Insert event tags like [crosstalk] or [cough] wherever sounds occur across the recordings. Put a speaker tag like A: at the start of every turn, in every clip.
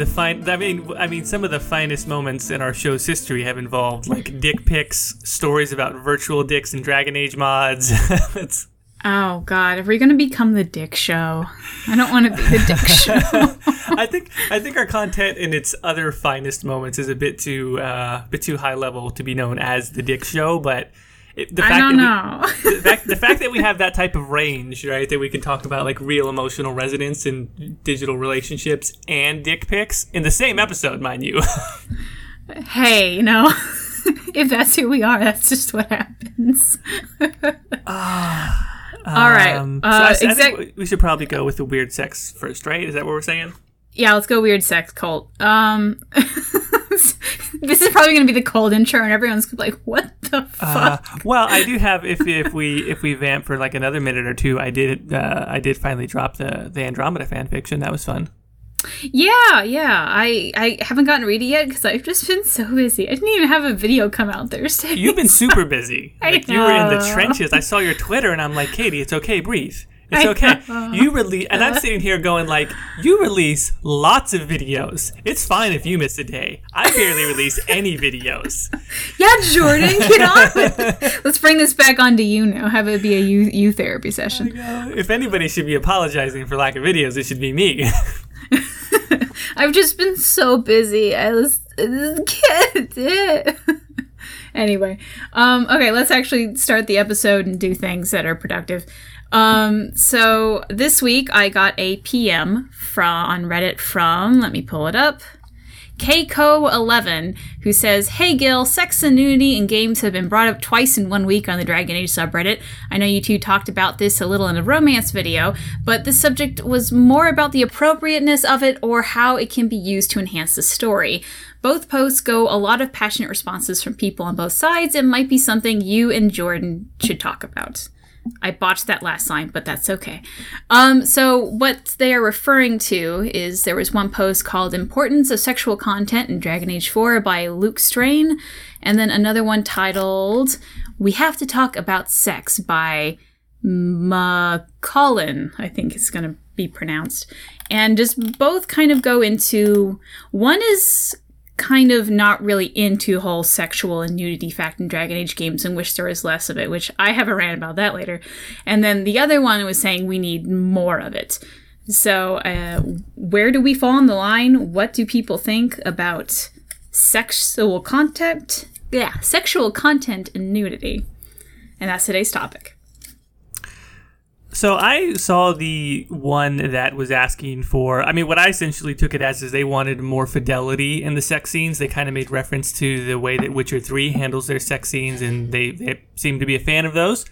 A: the fine. I mean, I mean, some of the finest moments in our show's history have involved like [laughs] dick pics, stories about virtual dicks and Dragon Age mods. [laughs] it's
B: Oh God, are we gonna become the Dick Show? I don't want to be the Dick [laughs] Show.
A: I think I think our content in its other finest moments is a bit too uh, bit too high level to be known as the Dick Show, but. It, the
B: I
A: fact
B: don't
A: that we-
B: know.
A: the fact, the fact that we [laughs] have that type of range, right, that we can talk about like real emotional resonance in digital relationships and dick pics in the same episode, mind you. [laughs]
B: hey, you know, [laughs] if that's who we are, that's just what happens. All right.
A: Um, so
B: uh,
A: I, I think we should probably go with the weird sex first, right? Is that what we're saying?
B: yeah, let's go weird sex cult. Um, [laughs] this is probably gonna be the cold intro, and everyone's like, "What the fuck?"
A: Uh, well, I do have if if [laughs] we if we vamp for like another minute or two, I did uh, I did finally drop the the Andromeda fan fiction. That was fun.
B: Yeah, yeah. I I haven't gotten to read it yet because I've just been so busy. I didn't even have a video come out Thursday.
A: You've been super [laughs] busy.
B: I
A: Like you were in the trenches. I saw your Twitter, and I'm like, Katie, it's okay, breathe. It's okay. You release, and I'm sitting here going like, you release lots of videos. It's fine if you miss a day. I barely release any videos. [laughs]
B: Yeah, Jordan, get on with. [laughs] Let's bring this back onto you now. Have it be a you, you therapy session.
A: If anybody should be apologizing for lack of videos, it should be me. [laughs]
B: I've just been so busy. I was can't do it. anyway, um, okay, let's actually start the episode and do things that are productive. Um, so this week I got a PM from on Reddit from. Let me pull it up. Keiko11, who says, Hey Gil, sex and nudity in games have been brought up twice in one week on the Dragon Age subreddit. I know you two talked about this a little in a romance video, but the subject was more about the appropriateness of it or how it can be used to enhance the story. Both posts go a lot of passionate responses from people on both sides and might be something you and Jordan should talk about. I botched that last line, but that's okay. Um, so what they are referring to is there was one post called "Importance of Sexual Content in Dragon Age 4" by Luke Strain, and then another one titled "We Have to Talk About Sex" by McCollin. I think it's going to be pronounced, and just both kind of go into one is kind of not really into whole sexual and nudity fact in Dragon Age games and wish there was less of it, which I have a rant about that later. And then the other one was saying we need more of it. So, uh, where do we fall on the line? What do people think about sexual content? Yeah, sexual content and nudity. And that's today's topic.
A: So I saw the one that was asking for. I mean, what I essentially took it as is they wanted more fidelity in the sex scenes. They kind of made reference to the way that Witcher Three handles their sex scenes, and they, they seem to be a fan of those.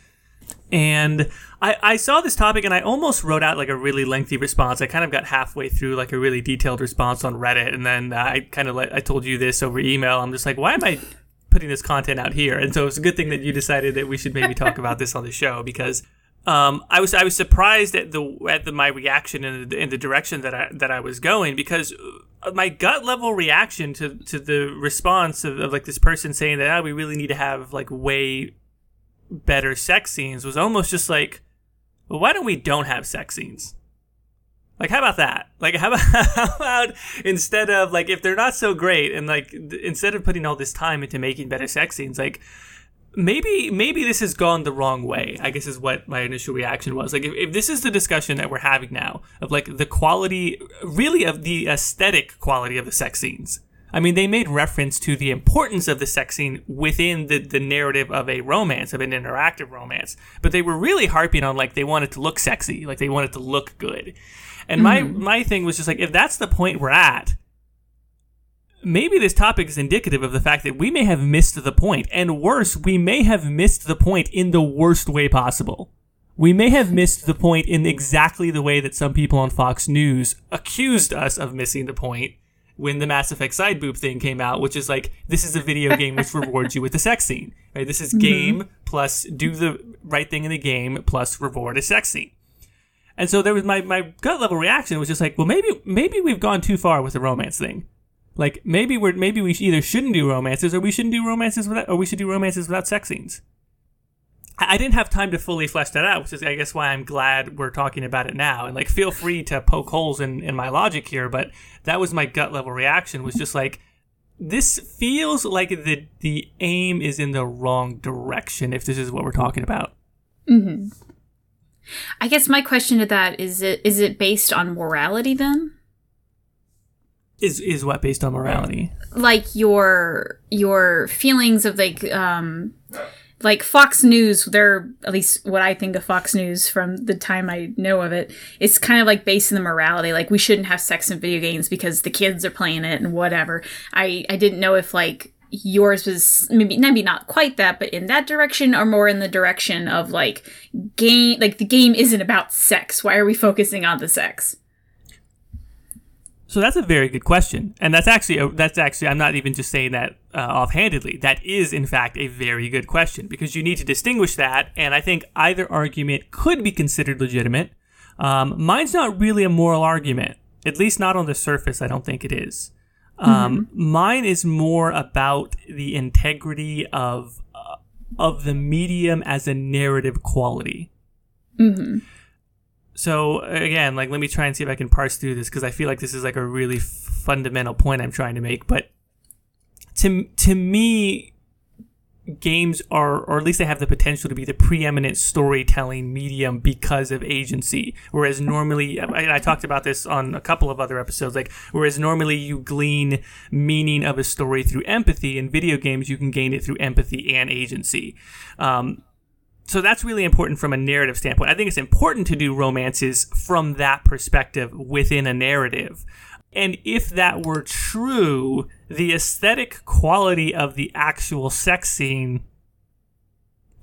A: And I, I saw this topic, and I almost wrote out like a really lengthy response. I kind of got halfway through like a really detailed response on Reddit, and then I kind of let, I told you this over email. I'm just like, why am I putting this content out here? And so it's a good thing that you decided that we should maybe talk about this on the show because um, I was I was surprised at the at the, my reaction in the, in the direction that I that I was going because uh, my gut level reaction to, to the response of, of like this person saying that ah, we really need to have like way better sex scenes was almost just like well, why don't we don't have sex scenes? Like how about that? Like how about, [laughs] how about instead of like if they're not so great and like th- instead of putting all this time into making better sex scenes like maybe maybe this has gone the wrong way i guess is what my initial reaction was. Like if, if this is the discussion that we're having now of like the quality really of the aesthetic quality of the sex scenes. I mean they made reference to the importance of the sex scene within the, the narrative of a romance of an interactive romance but they were really harping on like they wanted to look sexy like they wanted to look good. And my mm-hmm. my thing was just like if that's the point we're at maybe this topic is indicative of the fact that we may have missed the point, and worse, we may have missed the point in the worst way possible. We may have missed the point in exactly the way that some people on Fox News accused us of missing the point when the Mass Effect side boob thing came out, which is like, this is a video game which rewards you with a sex scene. Right? This is mm-hmm. game plus do the right thing in the game plus reward a sex scene. And so there was my, my gut level reaction was just like, well, maybe maybe we've gone too far with the romance thing. Like maybe we're maybe we either shouldn't do romances or we shouldn't do romances without or we should do romances without sex scenes. I didn't have time to fully flesh that out, which is, I guess, why I'm glad we're talking about it now. And like, feel free to poke holes in, in my logic here, but that was my gut level reaction. Was just like, this feels like the the aim is in the wrong direction. If this is what we're talking about.
B: Mm-hmm. I guess my question to that is: it is it based on morality then?
A: Is is what based on morality?
B: Like your your feelings of like um like Fox News, they're at least what I think of Fox News from the time I know of it. It's kind of like based in the morality, like we shouldn't have sex in video games because the kids are playing it and whatever. I I didn't know if like yours was maybe maybe not quite that, but in that direction or more in the direction of like game like the game isn't about sex. Why are we focusing on the sex?
A: So that's a very good question, and that's actually a, that's actually I'm not even just saying that uh, offhandedly. That is in fact a very good question because you need to distinguish that, and I think either argument could be considered legitimate. Um, mine's not really a moral argument, at least not on the surface. I don't think it is. Um, mm-hmm. Mine is more about the integrity of uh, of the medium as a narrative quality.
B: Mm-hmm.
A: So again, like let me try and see if I can parse through this because I feel like this is like a really fundamental point I'm trying to make. But to to me, games are, or at least they have the potential to be the preeminent storytelling medium because of agency. Whereas normally, I, I, talked about this on a couple of other episodes, like, whereas normally you glean meaning of a story through empathy, in video games, you can gain it through empathy and agency. Um, so that's really important from a narrative standpoint. I think it's important to do romances from that perspective within a narrative. And if that were true, the aesthetic quality of the actual sex scene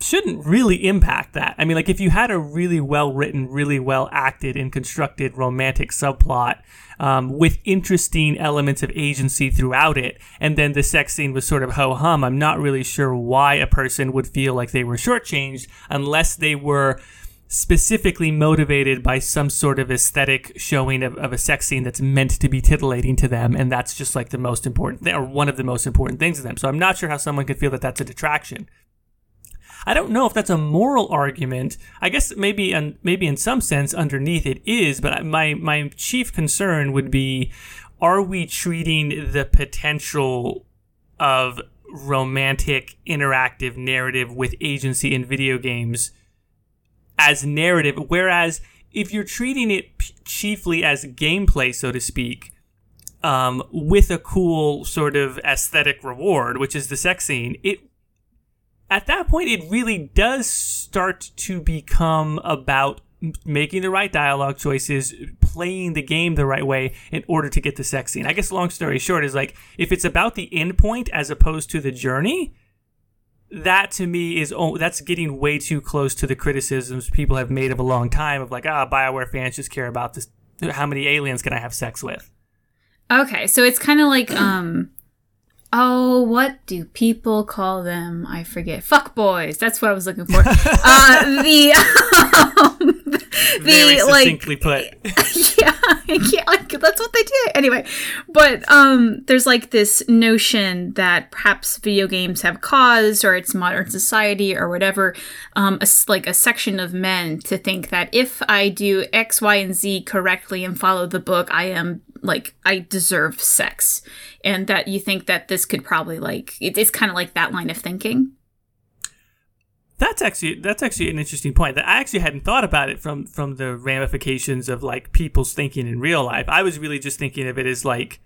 A: shouldn't really impact that. I mean, like if you had a really well written, really well acted and constructed romantic subplot um, with interesting elements of agency throughout it. And then the sex scene was sort of ho hum. I'm not really sure why a person would feel like they were shortchanged unless they were specifically motivated by some sort of aesthetic showing of, of, a sex scene that's meant to be titillating to them and that's just like the most important thing or one of the most important things to them so i'm not sure how someone could feel that that's a detraction I don't know if that's a moral argument. I guess maybe and maybe in some sense underneath it is, but my my chief concern would be are we treating the potential of romantic interactive narrative with agency in video games as narrative whereas if you're treating it p- chiefly as gameplay so to speak um, with a cool sort of aesthetic reward which is the sex scene it at that point, it really does start to become about making the right dialogue choices, playing the game the right way in order to get the sex scene. I guess long story short is like if it's about the end point as opposed to the journey, that to me is oh that's getting way too close to the criticisms people have made of a long time of like ah Bioware fans just care about this how many aliens can I have sex with.
B: Okay, so it's kind of like um Oh, what do people call them? I forget. Fuck boys. That's what I was looking for. [laughs] uh, the [laughs] um,
A: the Very succinctly
B: like, [laughs]
A: put.
B: yeah, yeah, like that's what they do. Anyway, but um, there's like this notion that perhaps video games have caused, or it's modern society, or whatever, um, a, like a section of men to think that if I do X, Y, and Z correctly and follow the book, I am like I deserve sex, and that you think that this could probably like it, it's kind of like that line of thinking.
A: That's actually that's actually an interesting point. That I actually hadn't thought about it from from the ramifications of like people's thinking in real life. I was really just thinking of it as like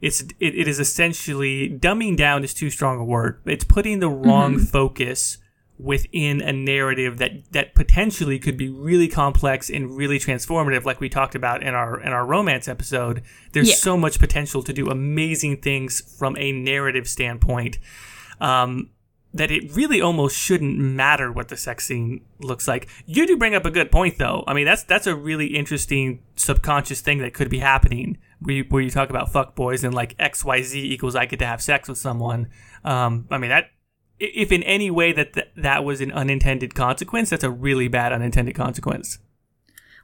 A: it's it, it is essentially dumbing down is too strong a word. It's putting the wrong mm-hmm. focus within a narrative that that potentially could be really complex and really transformative like we talked about in our in our romance episode there's yeah. so much potential to do amazing things from a narrative standpoint um, that it really almost shouldn't matter what the sex scene looks like. You do bring up a good point, though. I mean, that's that's a really interesting subconscious thing that could be happening, where you, where you talk about fuck boys and like X Y Z equals I get to have sex with someone. Um, I mean that if in any way that th- that was an unintended consequence, that's a really bad unintended consequence.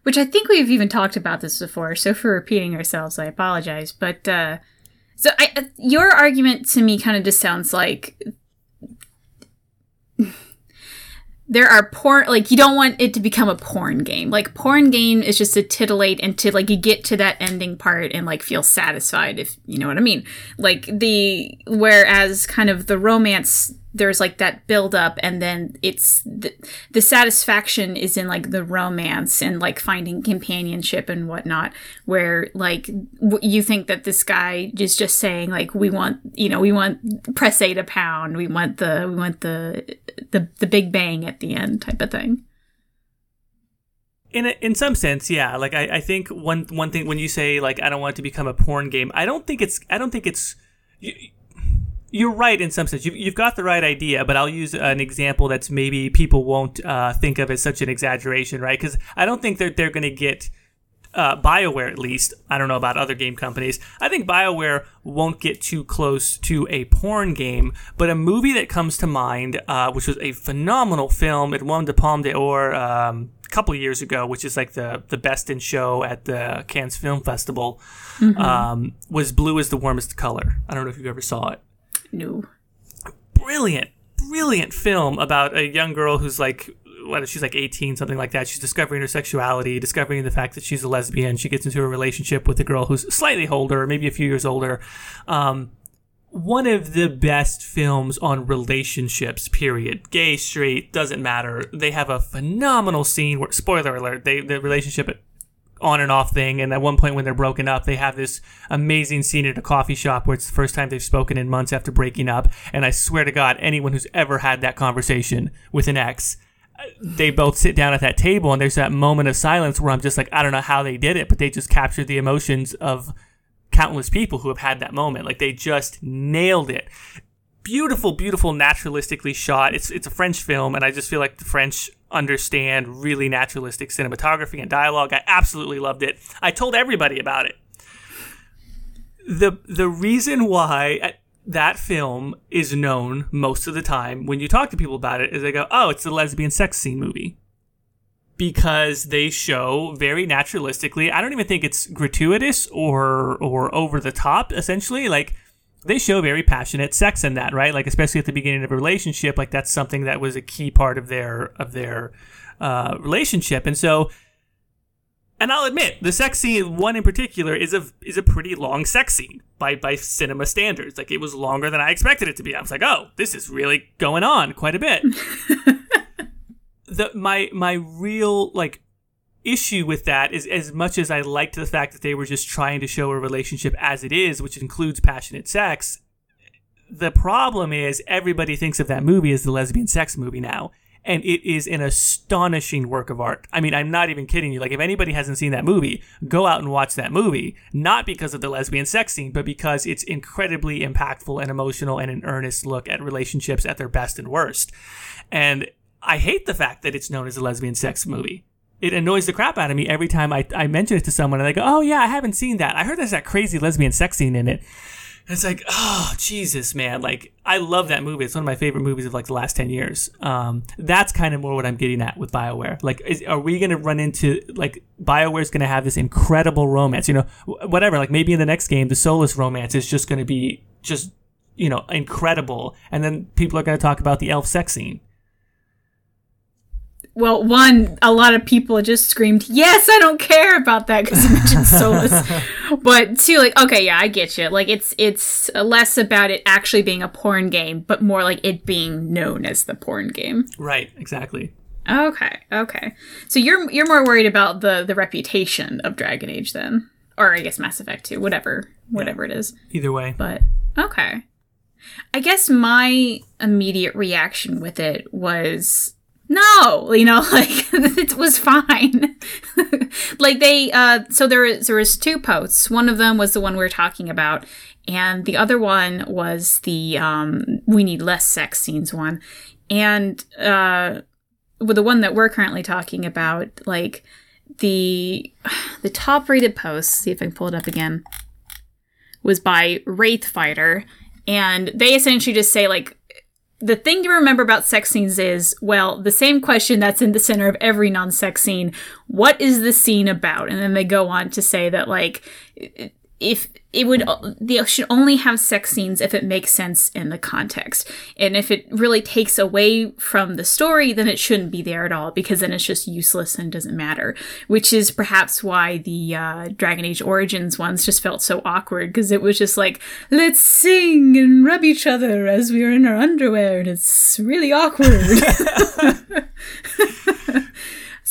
B: Which I think we've even talked about this before. So for repeating ourselves, I apologize. But uh, so I, uh, your argument to me kind of just sounds like [laughs] there are porn like you don't want it to become a porn game. Like porn game is just to titillate and to like you get to that ending part and like feel satisfied if you know what i mean. Like the whereas kind of the romance there's like that build up and then it's the, the satisfaction is in like the romance and like finding companionship and whatnot where like w- you think that this guy is just saying like we want you know we want press eight to pound we want the we want the the, the big bang at the end type of thing
A: in a, in some sense, yeah. Like I, I think one one thing when you say like I don't want it to become a porn game, I don't think it's I don't think it's you're right in some sense. You've, you've got the right idea, but I'll use an example that's maybe people won't uh, think of as such an exaggeration, right? Because I don't think that they're going to get uh, BioWare at least. I don't know about other game companies. I think BioWare won't get too close to a porn game, but a movie that comes to mind, uh, which was a phenomenal film, it won the Palme d'Or um, a couple years ago, which is like the the best in show at the Cannes Film Festival, mm-hmm. um, was Blue is the Warmest Color. I don't know if you ever saw it.
B: No.
A: Brilliant, brilliant film about a young girl who's like what she's like 18 something like that. She's discovering her sexuality discovering the fact that she's a lesbian. She gets into a relationship with a girl who's slightly older maybe a few years older. Um, one of the best films on relationships period. Gay straight doesn't matter. They have a phenomenal scene where spoiler alert they the relationship on and off thing. And at one point, when they're broken up, they have this amazing scene at a coffee shop where it's the first time they've spoken in months after breaking up. And I swear to God, anyone who's ever had that conversation with an ex, they both sit down at that table and there's that moment of silence where I'm just like, I don't know how they did it, but they just captured the emotions of countless people who have had that moment. Like they just nailed it. Beautiful, beautiful, naturalistically shot. It's it's a French film, and I just feel like the French understand really naturalistic cinematography and dialogue. I absolutely loved it. I told everybody about it. The the reason why uh, that film is known most of the time when you talk to people about it is they go, "Oh, it's a lesbian sex scene movie." Because they show very naturalistically. I don't even think it's gratuitous or or over the top essentially like they show very passionate sex in that, right? Like especially at the beginning of a relationship, like that's something that was a key part of their of their uh, relationship, and so. And I'll admit, the sex scene one in particular is a is a pretty long sex scene by by cinema standards. Like it was longer than I expected it to be. I was like, oh, this is really going on quite a bit. [laughs] the my my real like issue with that is as much as I liked the fact that they were just trying to show a relationship as it is, which includes passionate sex, the problem is everybody thinks of that movie as the lesbian sex movie now. And it is an astonishing work of art. I mean, I'm not even kidding you. Like, if anybody hasn't seen that movie, go out and watch that movie. Not because of the lesbian sex scene, but because it's incredibly impactful and emotional and an earnest look at relationships at their best and worst. And I hate the fact that it's known as a lesbian sex movie it annoys the crap out of me every time I, I mention it to someone and they go, Oh yeah, I haven't seen that. I heard there's that crazy lesbian sex scene in it. And it's like, oh Jesus, man! Like I love that movie. It's one of my favorite movies of like the last ten years. Um, that's kind of more what I'm getting at with Bioware. Like, is, are we going to run into like Bioware's going to have this incredible romance? You know, whatever. Like maybe in the next game, the Solas romance is just going to be just you know incredible, and then people are going to talk about the elf sex scene
B: well, one, a lot of people just screamed, "Yes, I don't care about that" because you mentioned [laughs] Solas. but two, like, okay, yeah, I get you. Like, it's it's less about it actually being a porn game, but more like it being known as the porn game.
A: Right. Exactly.
B: Okay. Okay. So you're you're more worried about the the reputation of Dragon Age then, or I guess Mass Effect 2, whatever whatever yeah. it is.
A: Either way.
B: But okay. I guess my immediate reaction with it was no you know [laughs] like it was fine. [laughs] Like they uh so there was there was two posts. One of them was the one we were talking about and the other one was the um we need less sex scenes one. And uh with the one that we're currently talking about like the [sighs] the top rated post see if i can pull it up again was by Wraithfighter and they essentially just say like the thing to remember about sex scenes is, well, the same question that's in the center of every non sex scene what is the scene about? And then they go on to say that, like, if it would they should only have sex scenes if it makes sense in the context. And if it really takes away from the story then it shouldn't be there at all because then it's just useless and doesn't matter. Which is perhaps why the uh, dragon age origins ones just felt so awkward because it was just like let's sing and rub each other as we're in our underwear and it's really awkward [laughs] [laughs] [laughs]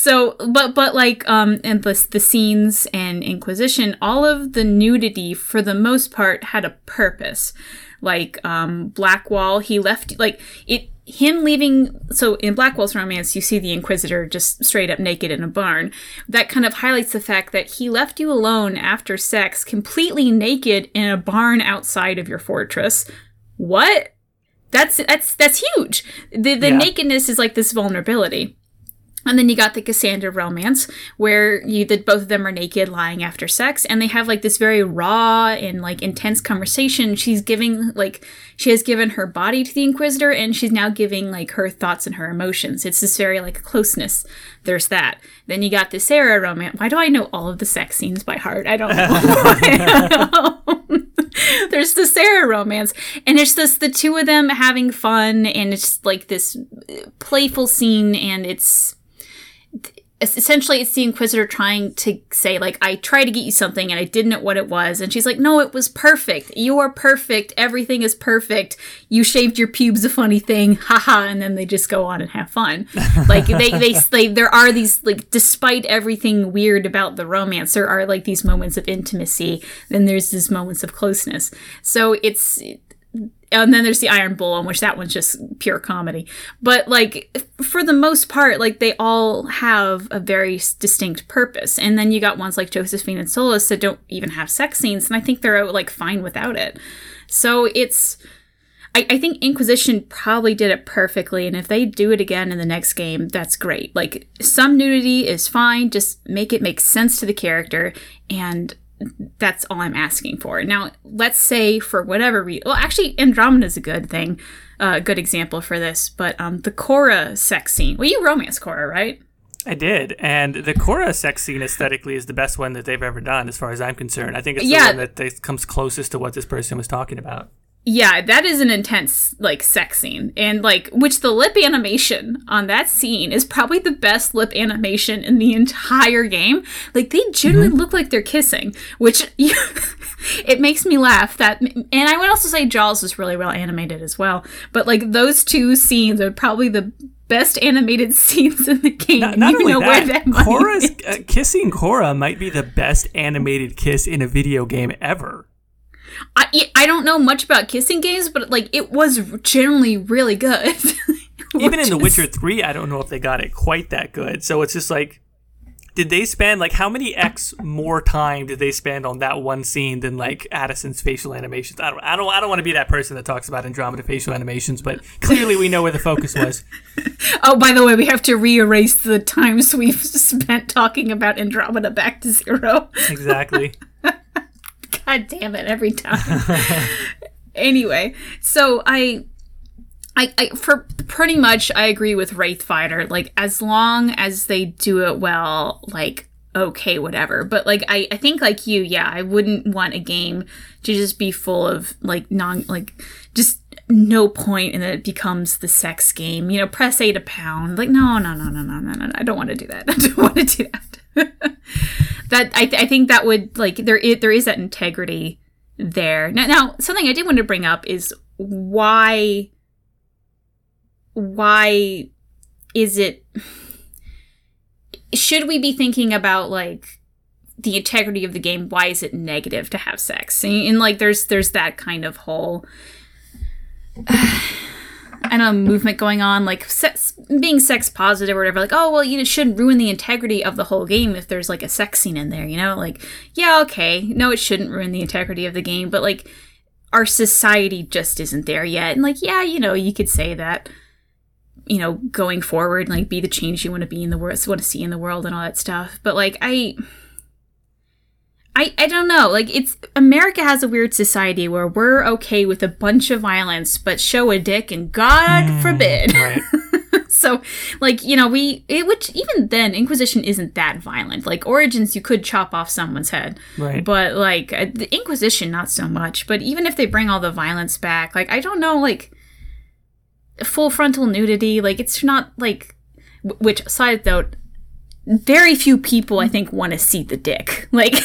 B: So, but but like um, and the the scenes and Inquisition, all of the nudity for the most part had a purpose. Like um, Blackwall, he left like it. Him leaving. So in Blackwall's romance, you see the Inquisitor just straight up naked in a barn. That kind of highlights the fact that he left you alone after sex, completely naked in a barn outside of your fortress. What? That's that's that's huge. The the yeah. nakedness is like this vulnerability. And then you got the Cassandra romance, where you that both of them are naked, lying after sex, and they have like this very raw and like intense conversation. She's giving like she has given her body to the Inquisitor, and she's now giving like her thoughts and her emotions. It's this very like closeness. There's that. Then you got the Sera romance. Why do I know all of the sex scenes by heart? I don't know. [laughs] [laughs] There's the Sera romance, and it's just the two of them having fun, and it's like this uh, playful scene, and it's essentially it's the inquisitor trying to say like i tried to get you something and i didn't know what it was. And she's like no it was perfect. You are perfect. Everything is perfect. You shaved your pubes a funny thing. Haha and then they just go on and have fun. [laughs] Like they, they they there are these like despite everything weird about the romance there are like these moments of intimacy then there's these moments of closeness. So it's and then there's the Iron Bull, in which that one's just pure comedy. But like for the most part, like they all have a very distinct purpose. And then you got ones like Josephine and Solas that don't even have sex scenes, and I think they're like fine without it. So it's I, I think Inquisition probably did it perfectly, and if they do it again in the next game, that's great. Like some nudity is fine, just make it make sense to the character and that's all I'm asking for. Now, let's say for whatever reason, well, actually, Andromeda is a good thing, a uh, good example for this. But um, the Cora sex scene. Well, you romance Cora, right?
A: I did, and the Cora sex scene aesthetically is the best one that they've ever done, as far as I'm concerned. I think it's yeah. the one that comes closest to what this person was talking about.
B: Yeah, that is an intense like sex scene. And like which the lip animation on that scene is probably the best lip animation in the entire game. Like they generally mm-hmm. look like they're kissing, which [laughs] it makes me laugh that and I would also say Jaal's is really well animated as well. But like those two scenes are probably the best animated [laughs] scenes in the game.
A: Not, not only that, that uh, kissing Cora might be the best animated kiss in a video game ever.
B: I I don't know much about kissing games, but like it was generally really good. [laughs]
A: Even in The Witcher Three, I don't know if they got it quite that good. So it's just like, did they spend like how many x more time did they spend on that one scene than like Addison's facial animations? I don't I don't I don't want to be that person that talks about Andromeda facial animations, but clearly we know where the focus was. [laughs]
B: oh, by the way, we have to re-erase the times [laughs] we've spent talking about Andromeda back to zero.
A: Exactly.
B: God damn it, every time. [laughs] anyway, so I I, I, for pretty much I agree with Wraithfighter. Like as long as they do it well, like okay, whatever. But like I, I think like you, yeah, I wouldn't want a game to just be full of like non like just no point and then it becomes the sex game. You know, press A to pound. Like no, no, no, no, no, no, no. I don't want to do that. [laughs] I don't want to do that. [laughs] that I, th- I think that would like there is, there is that integrity there. Now, now something I did want to bring up is why why is it should we be thinking about like the integrity of the game why is it negative to have sex and, and like there's there's that kind of whole [sighs] I know movement going on, like being sex positive or whatever. Like, oh well, you shouldn't ruin the integrity of the whole game if there's like a sex scene in there. You know, like yeah, okay, no, it shouldn't ruin the integrity of the game, but like our society just isn't there yet. And like, yeah, you know, you could say that. You know, going forward, like be the change you want to be in the world, want to see in the world, and all that stuff. But like, I I, I don't know. Like it's America has a weird society where we're okay with a bunch of violence, but show a dick and God mm, forbid. Right. [laughs] so like, you know, we, it, which even then, Inquisition isn't that violent. Like, Origins, you could chop off someone's head.
A: Right.
B: But, like, uh, the Inquisition, not so much. But even if they bring all the violence back, like, I don't know, like, full frontal nudity, like, it's not, like, w- which, side note, very few people, I think, want to see the dick. [laughs] Like,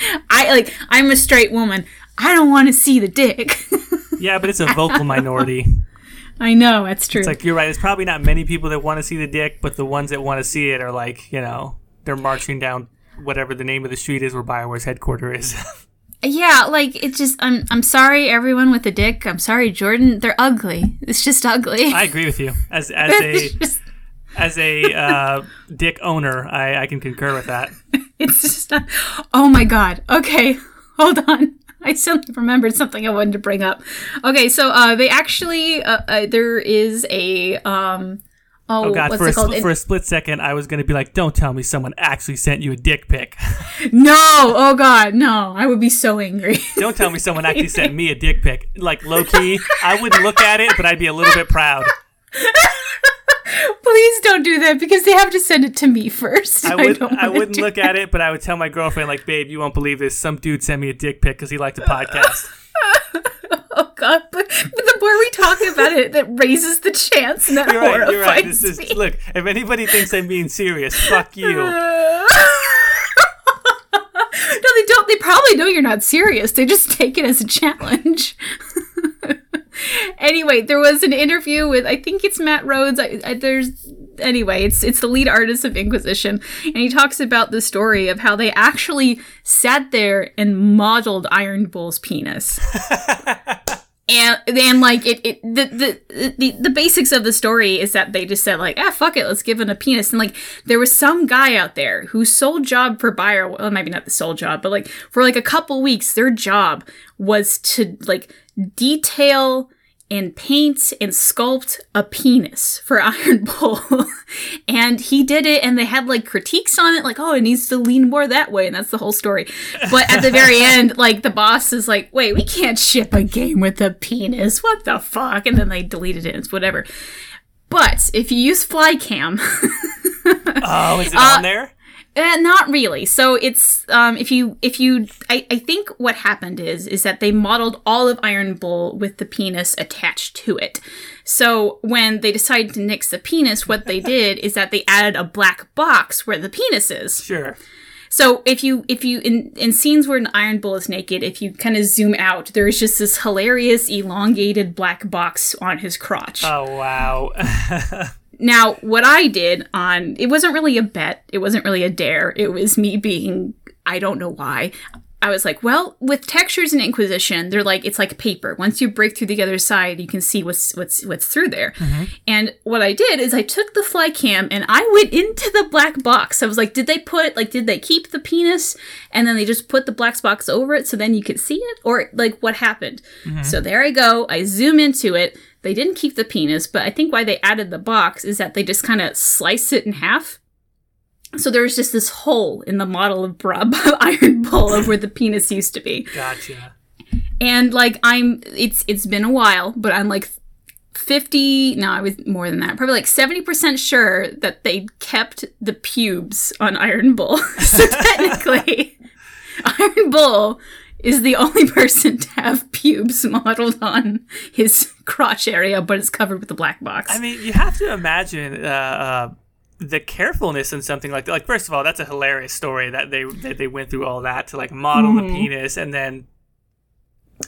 B: [laughs] I, like, I'm a straight woman. I don't want to see the dick. [laughs]
A: Yeah, but it's a vocal minority. [laughs]
B: I know, that's true.
A: It's like you're right. It's probably not many people that want to see the dick, but the ones that want to see it are like, you know, they're marching down whatever the name of the street is where Bioware's headquarters is.
B: Yeah, like it's just I'm I'm sorry everyone with a dick. I'm sorry Jordan. They're ugly. It's just ugly.
A: I agree with you. As as a as a uh, dick owner, I, I can concur with that. [laughs]
B: it's just not, Oh my god. Okay. Hold on. [laughs] I suddenly remembered something I wanted to bring up. Okay, so uh they actually uh, uh there is a um Oh,
A: Oh God!
B: what's
A: For a, spl- for a split second, I was going to be like, "Don't tell me someone actually sent you a dick pic. [laughs]
B: no! Oh God, no! I would be so angry.
A: Don't tell me someone actually sent me a dick pic. Like low key, I wouldn't look at it, but I'd be a little bit proud.
B: Please don't do that because they have to send it to me first.
A: I would.
B: don't
A: I, wouldn't look at it, but I would tell my girlfriend, like, "Babe, you won't believe this. Some dude sent me a dick pic because he liked the podcast." [laughs]
B: Oh God! But, but the more we talk about it, that raises the chance, and that
A: You're right. You're right. This is
B: me.
A: look. If anybody thinks I'm being serious, fuck you. [laughs]
B: no, they don't. They probably know you're not serious. They just take it as a challenge. [laughs] [laughs] anyway, there was an interview with I think it's Matt Rhodes. I, I, there's anyway, it's it's the lead artist of Inquisition, and he talks about the story of how they actually sat there and modeled Iron Bull's penis. [laughs] And then, like it, it the, the the the basics of the story is that they just said like, ah, fuck it, let's give him a penis. And like, there was some guy out there whose sole job for BioWare, well, maybe not the sole job, but like for like a couple weeks, their job was to like detail and paint and sculpt a penis for [laughs] Iron Bull. and he did it, and they had like critiques on it, like, oh, it needs to lean more that way, and that's the whole story. But at the very end, [laughs] like, the boss is like, wait, we can't ship a game with a penis. What the fuck? And then they deleted it, it's whatever. But if you use Flycam, [laughs]
A: Oh, is it
B: Uh,
A: on there?
B: Uh, not really. So it's um, if you if you I, I think what happened is is that they modeled all of Iron Bull with the penis attached to it. So when they decided to nix the penis, what they [laughs] did is that they added a black box where the penis is.
A: Sure.
B: So if you if you in in scenes where an Iron Bull is naked, if you kind of zoom out, there is just this hilarious elongated black box on his crotch.
A: Oh wow. [laughs]
B: Now, what I did on it wasn't really a bet, it wasn't really a dare. It was me being I don't know why. I was like, well, with textures in Inquisition, they're like it's like paper. Once you break through the other side, you can see what's what's what's through there. Mm-hmm. And what I did is I took the fly cam and I went into the black box. I was like, did they put like did they keep the penis and then they just put the black box over it so then you could see it or like what happened? Mm-hmm. So there I go. I zoom into it. They didn't keep the penis, but I think why they added the box is that they just kind of slice it in half. So there's just this hole in the model of Bra- [laughs] Iron Bull of where the penis used to be.
A: gotcha.
B: And like I'm it's it's been a while, but I'm like 50 no, I was more than that. Probably like 70% sure that they kept the pubes on Iron Bull. [laughs] so technically [laughs] Iron Bull is the only [laughs] person to have pubes modeled on his crotch area, but it's covered with a black box.
A: I mean, you have to imagine uh, uh, the carefulness in something like that. Like, first of all, that's a hilarious story that they that they went through all that to like model
B: Mm-hmm.
A: the penis, and then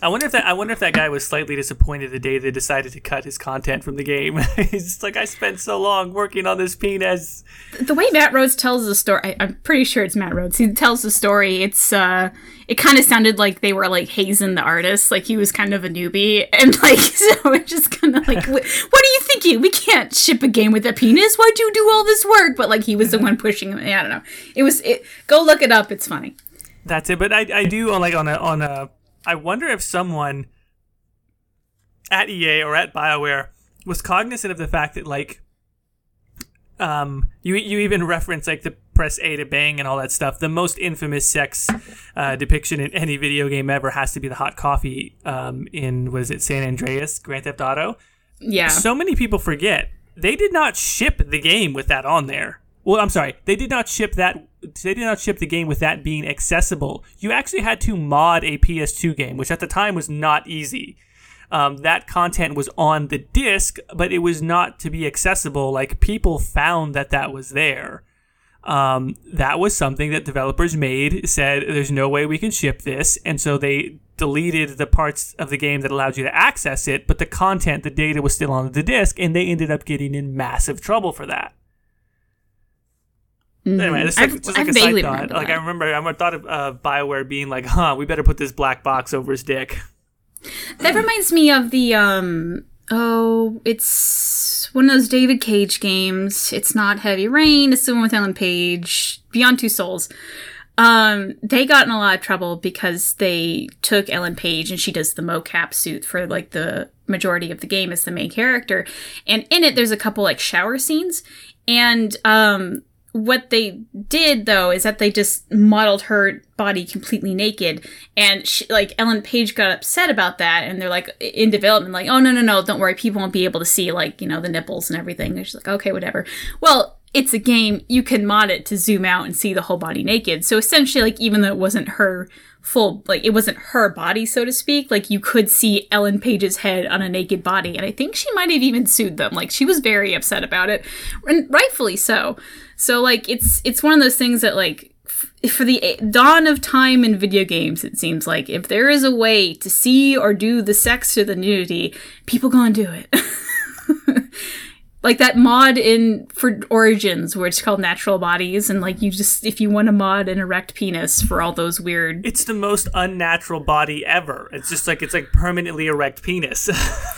A: I wonder if that I wonder if that guy was slightly disappointed the day they decided to cut his content from the game. [laughs] He's just like, I spent so long working on this penis.
B: the way Matt Rhodes tells the story, I, I'm pretty sure it's Matt Rhodes. He tells the story. It's uh, it kind of sounded like they were like hazing the artist, like he was kind of a newbie, [laughs] and like [laughs] so it's just kind of like, what, what are you thinking? We can't ship a game with a penis. Why'd you do all this work? But like he was the one pushing. him. I don't know. It was it. Go look it up. It's funny.
A: That's it. But I I do on like on a on a I wonder if someone at EA or at BioWare was cognizant of the fact that like um you you even reference like the press A to bang and all that stuff. The most infamous sex uh, depiction in any video game ever has to be the hot coffee um in was it San Andreas Grand Theft Auto.
B: Yeah.
A: So many people forget they did not ship the game with that on there. Well, I'm sorry, they did not ship that. They did not ship the game with that being accessible. You actually had to mod a PS2 game, which at the time was not easy. Um, that content was on the disc, but it was not to be accessible. Like people found that that was there. Um, that was something that developers made. Said there's no way we can ship this, and so they deleted the parts of the game that allowed you to access it, but the content, the data was still on the disc, and they ended up getting in massive trouble for that.
B: Mm-hmm.
A: Anyway, just like,
B: I've-
A: just like
B: I
A: a side thought. Like. I remember, I thought of uh, Bioware being like, "Huh, we better put this black box over his dick."
B: That reminds me of the um oh, it's one of those David Cage games. It's not Heavy Rain, it's the one with Ellen Page, Beyond Two Souls. Um, they got in a lot of trouble because they took Ellen Page and she does the mocap suit for like the majority of the game as the main character. And in it there's a couple like shower scenes and um what they did though is that they just modeled her body completely naked. And she, like ellen page got upset about that and they're like in development like oh no no no don't worry people won't be able to see like you know the nipples and everything. And she's like okay whatever. Well it's a game you can mod it to zoom out and see the whole body naked. So essentially like even though it wasn't her full like it wasn't her body so to speak. Like you could see ellen page's head on a naked body and i think she might have even sued them. Like she was very upset about it and rightfully so. So like it's it's one of those things that like f- for the dawn of time in video games it seems like if there is a way to see or do the sex or the nudity people gonna do it [laughs] like that mod in for origins where it's called natural bodies and like you just if you want to mod an erect penis for all those weird
A: It's the most unnatural body ever. It's just like it's like permanently erect penis.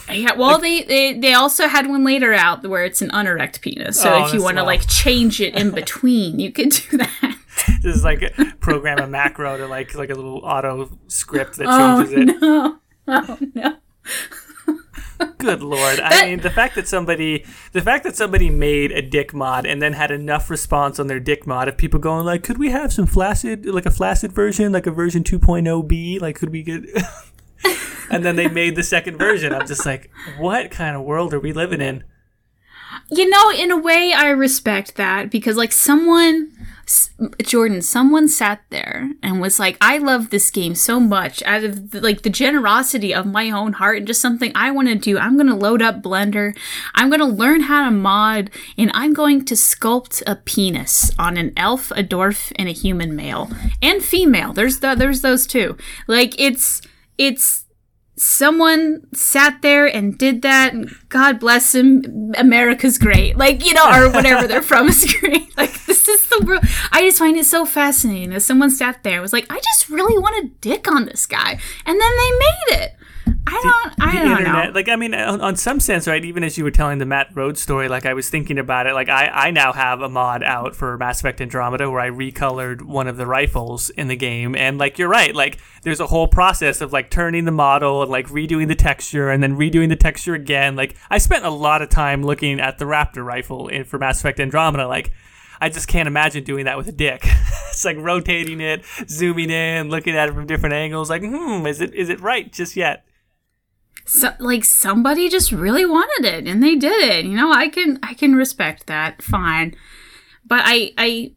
A: [laughs]
B: yeah well they, they they also had one later out where it's an unerect penis so
A: Oh,
B: if you want to like change it in between you could do that [laughs]
A: this is like program a macro to like like a little auto script that [laughs]
B: oh
A: changes it.
B: no oh no [laughs]
A: Good lord! I mean, the fact that somebody, the fact that somebody made a dick mod and then had enough response on their dick mod of people going like, "Could we have some flaccid, like a flaccid version, like a version 2.0b? Like, could we get?" [laughs] and then they made the second version. I'm just like, what kind of world are we living in?
B: You know, in a way, I respect that because, like, someone, Jordan, someone sat there and was like, "I love this game so much out of the, like the generosity of my own heart and just something I want to do. I'm gonna load up Blender, I'm gonna learn how to mod, and I'm going to sculpt a penis on an elf, a dwarf, and a human male and female. There's the, there's those two. Like, it's it's." someone sat there and did that and god bless him america's great like you know or whatever they're from [laughs] is great like this is the world i just find it so fascinating that someone sat there and was like i just really want a dick on this guy and then they made it. I don't i
A: the
B: don't
A: internet
B: know.
A: like i mean on, on some sense right even as you were telling the matt Rhodes story like i was thinking about it like i i now have a mod out for mass effect andromeda where i recolored one of the rifles in the game and like you're right like there's a whole process of like turning the model and like redoing the texture and then redoing the texture again like i spent a lot of time looking at the raptor rifle in for mass effect andromeda like I just can't imagine doing that with a dick. [laughs] it's like rotating it, zooming in, looking at it from different angles. Like, hmm, is it is it right just yet?
B: so, like somebody just really wanted it and they did it you know i can i can respect that fine but i i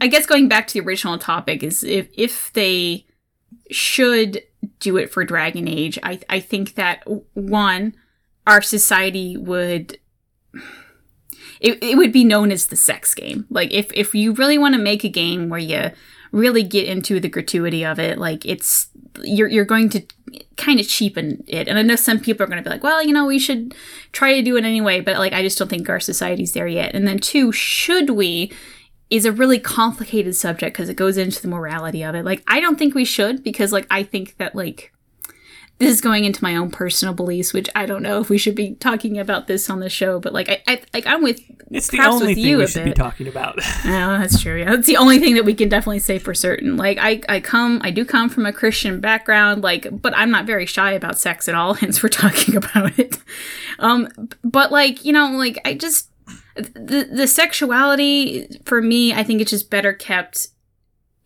B: i guess going back to the original topic is if if they should do it for dragon age i i think that one our society would it, it would be known as the sex game. Like if if you really want to make a game where you really get into the gratuity of it like it's you're you're going to kind of cheapen it. And i know some people are going to be like well you know we should try to do it anyway but like i just don't think our society's there yet. And then two should we is a really complicated subject because it goes into the morality of it. Like i don't think we should because like i think that like this is going into my own personal beliefs, which I don't know if we should be talking about this on the show, but like I, I like I'm with
A: It's the only
B: with
A: thing
B: you
A: we should be talking about. [laughs]
B: Oh, that's true. Yeah, that's the only thing that we can definitely say for certain. Like, I, I come, I do come from a Christian background, like, but I'm not very shy about sex at all. [laughs] Hence, we're talking [laughs] about it. Um, but like, you know, like, I just the the sexuality for me, I think it's just better kept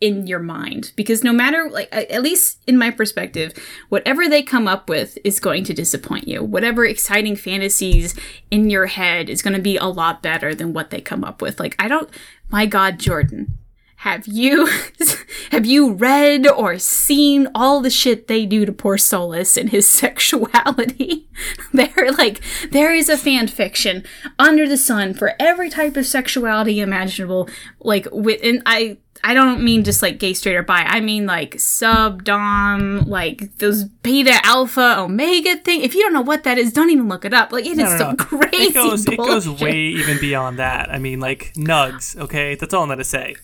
B: in your mind because no matter like at least in my perspective whatever they come up with is going to disappoint you whatever exciting fantasies in your head is going to be a lot better than what they come up with like i don't my god jordan have you [laughs] have you read or seen all the shit they do to poor Solas and his [laughs] sexuality? [laughs] there like there is a fan fiction under the sun for every type of sexuality imaginable. Like within I I don't mean just like gay, straight, or bi. I mean like sub dom, like those beta, alpha, omega thing. If you don't know what that is, don't even look it up. Like it is some [laughs] crazy.
A: It goes,
B: bullshit.
A: it goes way even beyond that. I mean, like nugs. Okay, that's all I'm gonna say.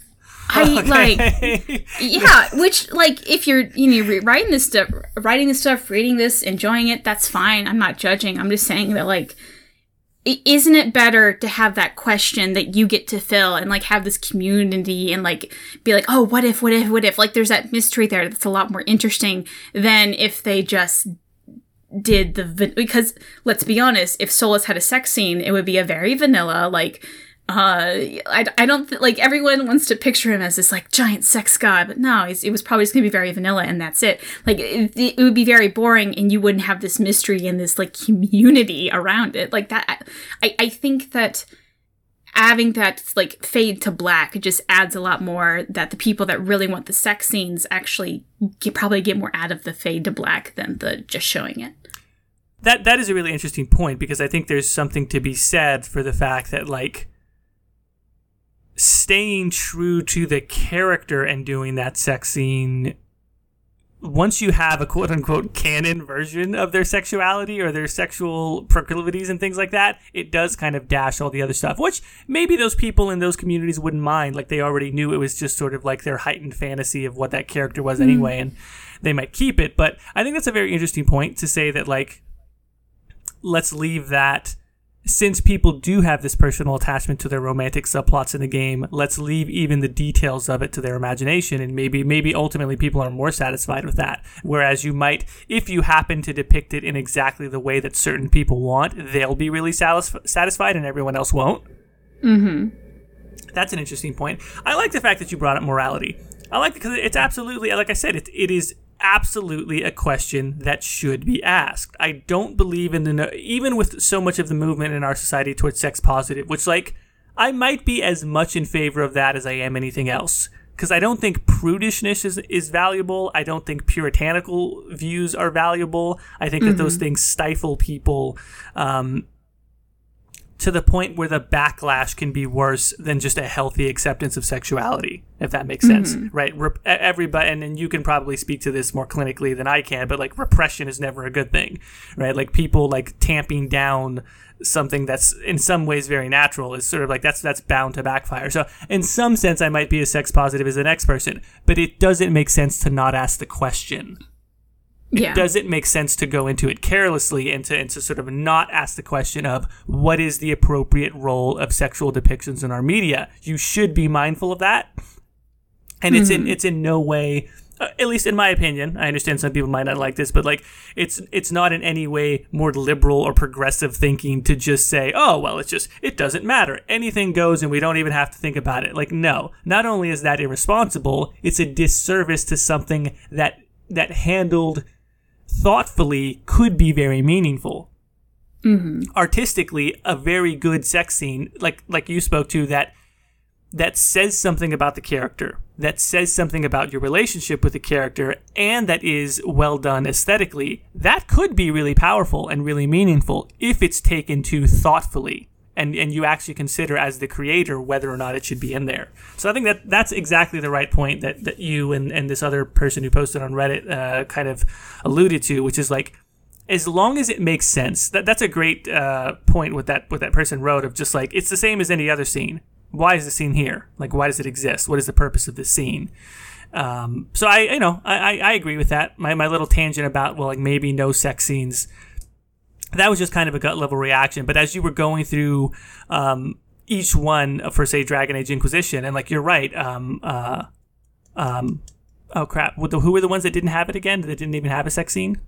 B: I [laughs]
A: Okay.
B: like yeah, which like if you're you know writing this stuff, writing this stuff, reading this, enjoying it, that's fine. I'm not judging. I'm just saying that like isn't it better to have that question that you get to fill and like have this community and like be like, oh, what if, what if, what if? Like there's that mystery there that's a lot more interesting than if they just did the because let's be honest, if Solas had a sex scene, it would be a very vanilla like. Uh, I, I don't th- like everyone wants to picture him as this like giant sex god, but no, it was probably just gonna be very vanilla and that's it. Like it, it would be very boring, and you wouldn't have this mystery and this like community around it. Like that, I I think that having that like fade to black just adds a lot more. That the people that really want the sex scenes actually get, probably get more out of the fade to black than the just showing it.
A: that that is a really interesting point because I think there's something to be said for the fact that like staying true to the character and doing that sex scene once you have a quote unquote canon version of their sexuality or their sexual proclivities and things like that, it does kind of dash all the other stuff, which maybe those people in those communities wouldn't mind. Like they already knew it was just sort of like their heightened fantasy of what that character was hmm. anyway, and they might keep it. But I think that's a very interesting point to say that, like, let's leave that since people do have this personal attachment to their romantic subplots in the game let's leave even the details of it to their imagination and maybe maybe ultimately people are more satisfied with that whereas you might if you happen to depict it in exactly the way that certain people want they'll be really satis- satisfied and everyone else won't
B: Mm-hmm.
A: that's an interesting point. I like the fact that you brought up morality. I like it because it's absolutely, like I said, it, it is absolutely a question that should be asked. I don't believe in the no- even with so much of the movement in our society towards sex positive, which like I might be as much in favor of that as I am anything else. Because I don't think prudishness is, is valuable. I don't think puritanical views are valuable. I think that those things stifle people um, to the point where the backlash can be worse than just a healthy acceptance of sexuality, if that makes sense, mm-hmm. right? Rep- everybody, and, and you can probably speak to this more clinically than I can, but like repression is never a good thing, right? Like people like tamping down something that's in some ways very natural is sort of like that's that's bound to backfire. So in some sense, I might be as sex positive as the next person, but it doesn't make sense to not ask the question
B: Yeah.
A: does it make sense to go into it carelessly and to, and to sort of not ask the question of what is the appropriate role of sexual depictions in our media? You should be mindful of that. And it's in it's in no way uh, at least in my opinion, I understand some people might not like this, but like it's it's not in any way more liberal or progressive thinking to just say, "Oh, well, it's just it doesn't matter. Anything goes and we don't even have to think about it." Like no. Not only is that irresponsible, it's a disservice to something that that handled thoughtfully could be very meaningful. Mm-hmm. Artistically, a very good sex scene, like like you spoke to, that that says something about the character, that says something about your relationship with the character, and that is well done aesthetically. That could be really powerful and really meaningful if it's taken to thoughtfully. And, and you actually consider as the creator whether or not it should be in there. So I think that that's exactly the right point that, that you and, and this other person who posted on Reddit uh, kind of alluded to, which is like as long as it makes sense. That that's a great uh, point what that what that person wrote of just like it's the same as any other scene. Why is the scene here? Like why does it exist? What is the purpose of this scene? Um, so I you know I, I, I agree with that. My my little tangent about well like maybe no sex scenes. That was just kind of a gut level reaction. But as you were going through um, each one for say Dragon Age Inquisition, and like you're right. Um, uh, um, oh crap! Who were the ones that didn't have it again? That didn't even have a sex scene?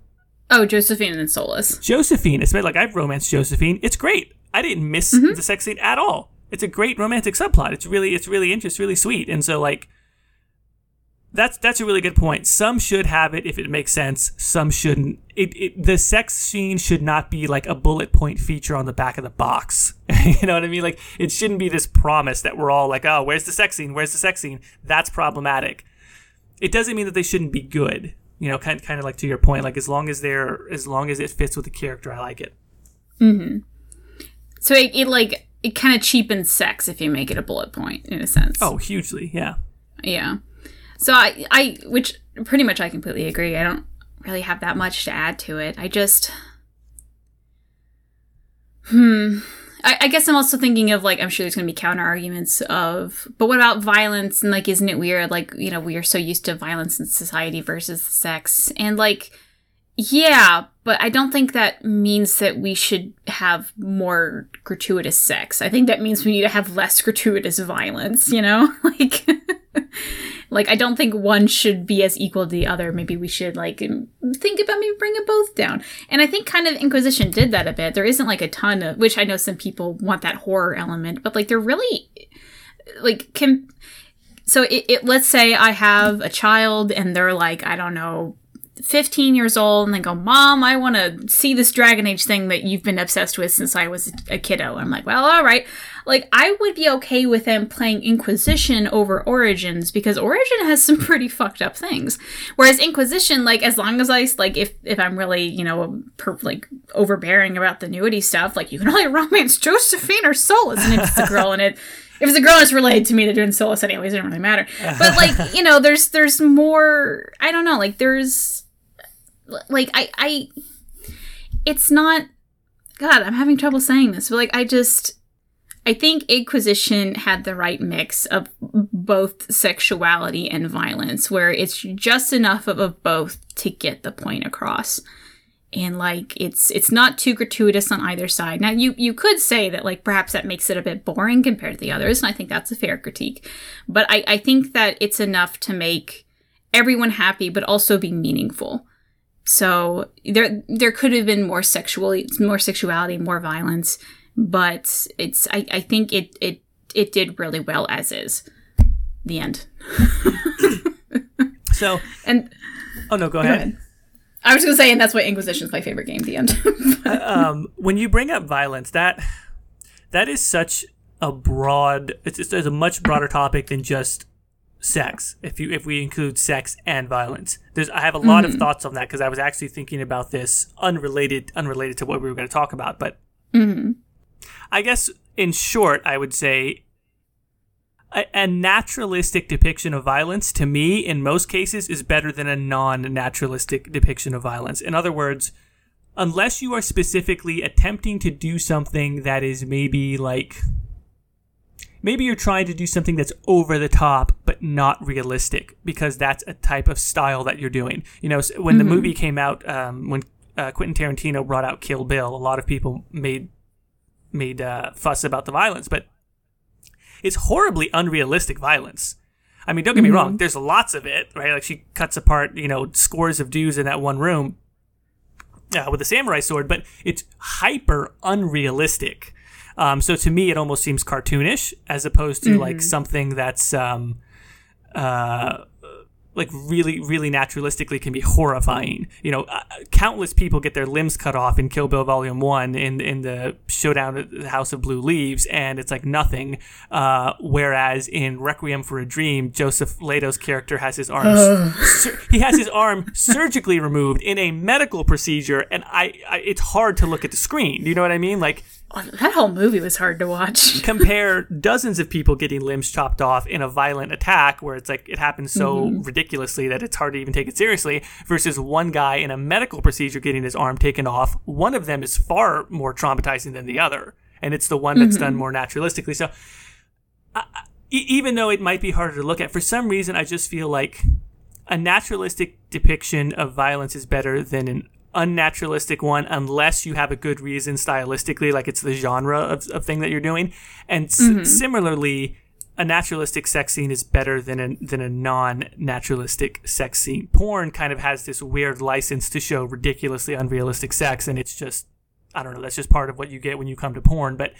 B: oh, Josephine and Solas.
A: Josephine. It's like I've romanced Josephine. It's great. I didn't miss the sex scene at all. It's a great romantic subplot. It's really, it's really interesting, really sweet. And so, like, That's that's a really good point. Some should have it if it makes sense. Some shouldn't. It, it the sex scene should not be like a bullet point feature on the back of the box. [laughs] you know what I mean? Like it shouldn't be this promise that we're all like, oh, where's the sex scene? Where's the sex scene? That's problematic. It doesn't mean that they shouldn't be good. You know, kind kind of like to your point, like as long as they're as long as it fits with the character, I like it. Hmm.
B: So it, it like it kind of cheapens sex if you make it a bullet point in a sense.
A: Oh, hugely, yeah.
B: Yeah. So I, I, which pretty much I completely agree. I don't really have that much to add to it. I just, hmm. I, I guess I'm also thinking of like I'm sure there's going to be counter arguments of, but what about violence and like isn't it weird? Like you know we are so used to violence in society versus sex and like yeah, but I don't think that means that we should have more gratuitous sex. I think that means we need to have less gratuitous violence, you know? [laughs] Like [laughs] [laughs] like I don't think one should be as equal to the other. Maybe we should like think about maybe bring it both down. And I think kind of Inquisition did that a bit. There isn't like a ton of which I know some people want that horror element, but like they're really like can so it, it let's say I have a child and they're like, I don't know, 15 years old and they go, Mom, I want to see this Dragon Age thing that you've been obsessed with since I was a kiddo. I'm like, Well, all right. Like, I would be okay with them playing Inquisition over Origins because Origin has some [laughs] pretty fucked up things. Whereas Inquisition, like, as long as I, like, if, if I'm really, you know, per, like, overbearing about the nudity stuff, like, you can only [laughs] romance Josephine or Solas. And if it's a girl in it, [laughs] if it's a girl that's related to me, they're doing Solas anyways. It doesn't really matter. But like, you know, there's there's more. I don't know. Like, there's like I I. It's not. God, I'm having trouble saying this, but like, I just. I think Inquisition had the right mix of both sexuality and violence, where it's just enough of, of both to get the point across and like it's it's not too gratuitous on either side. Now you you could say that like perhaps that makes it a bit boring compared to the others, and I think that's a fair critique. But I, I think that it's enough to make everyone happy, but also be meaningful. So there there could have been more sexual more sexuality, more violence, but it's I, I think it it it did really well as is. The end. [laughs]
A: So,
B: and
A: oh no, go
B: go
A: ahead.
B: ahead. I was gonna say, and that's why Inquisition's my favorite game. The end. [laughs]
A: um, when you bring up violence, that that is such a broad. It's, it's, it's a much broader topic than just sex. If you if we include sex and violence, there's I have a lot of mm-hmm. thoughts on that because I was actually thinking about this unrelated unrelated to what we were going to talk about. But mm-hmm. I guess in short, I would say. A, a naturalistic depiction of violence, to me, in most cases, is better than a non naturalistic depiction of violence. In other words, unless you are specifically attempting to do something that is maybe like maybe you're trying to do something that's over the top but not realistic because that's a type of style that you're doing. You know when the movie came out um, when uh, quentin tarantino brought out kill bill a lot of people made made uh, fuss about the violence but it's horribly unrealistic violence. I mean don't get me wrong there's lots of it right? Like she cuts apart you know scores of dudes in that one room uh, with a samurai sword, but it's hyper unrealistic. Um, so to me, it almost seems cartoonish as opposed to like something that's um, uh, like really, really naturalistically can be horrifying. You know, uh, countless people get their limbs cut off in Kill Bill Volume One in in the showdown at the House of Blue Leaves, and it's like nothing. Uh, whereas in Requiem for a Dream, Joseph Leto's character has his arm [sighs] sur- he has his arm surgically removed in a medical procedure, and I, I it's hard to look at the screen. Do you know what I mean? Like
B: that whole movie was hard to watch. [laughs]
A: compare dozens of people getting limbs chopped off in a violent attack where it's like it happens so mm-hmm. ridiculously that it's hard to even take it seriously versus one guy in a medical procedure getting his arm taken off. One of them is far more traumatizing than the other and it's the one that's done mm-hmm. more naturalistically. So even though it might be harder to look at for some reason i just feel like a naturalistic depiction of violence is better than an unnaturalistic one unless you have a good reason stylistically like it's the genre of, of thing that you're doing and s- mm-hmm. similarly a naturalistic sex scene is better than a, than a non-naturalistic sex scene porn kind of has this weird license to show ridiculously unrealistic sex and it's just i don't know that's just part of what you get when you come to porn but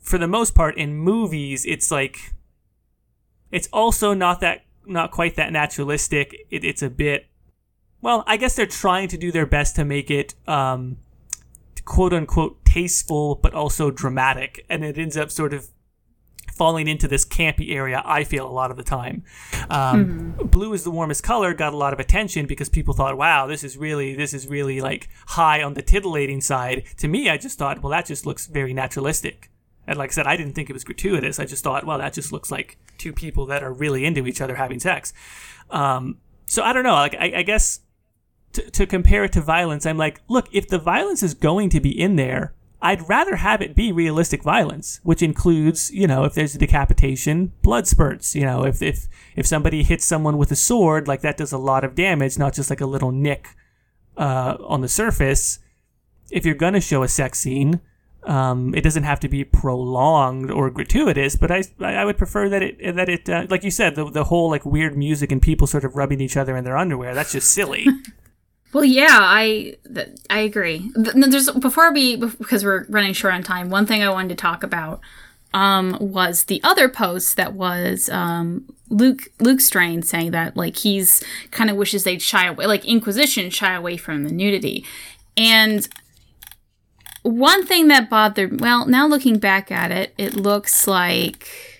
A: for the most part in movies it's like it's also not that not quite that naturalistic. It, it's a bit. Well, I guess they're trying to do their best to make it um, quote unquote tasteful, but also dramatic, and it ends up sort of falling into this campy area. I feel a lot of the time. Um, mm-hmm. Blue is the warmest color got a lot of attention because people thought, "Wow, this is really this is really like high on the titillating side." To me, I just thought, "Well, that just looks very naturalistic." And like I said, I didn't think it was gratuitous. I just thought, well, that just looks like two people that are really into each other having sex. Um, so I don't know. Like I, I guess to, to compare it to violence, I'm like, look, if the violence is going to be in there, I'd rather have it be realistic violence, which includes, you know, if there's a decapitation, blood spurts. You know, if if if somebody hits someone with a sword, like that does a lot of damage, not just like a little nick uh, on the surface. If you're gonna show a sex scene, um, it doesn't have to be prolonged or gratuitous, but I I would prefer that it that it uh, like you said the the whole like weird music and people sort of rubbing each other in their underwear. That's just silly. [laughs]
B: Well, yeah, I th- I agree. There's before we because we're running short on time. One thing I wanted to talk about um, was the other post that was um, Luke Luke Strain saying that like he's kind of wishes they'd shy away, like Inquisition shy away from the nudity, and one thing that bothered well now looking back at it, it looks like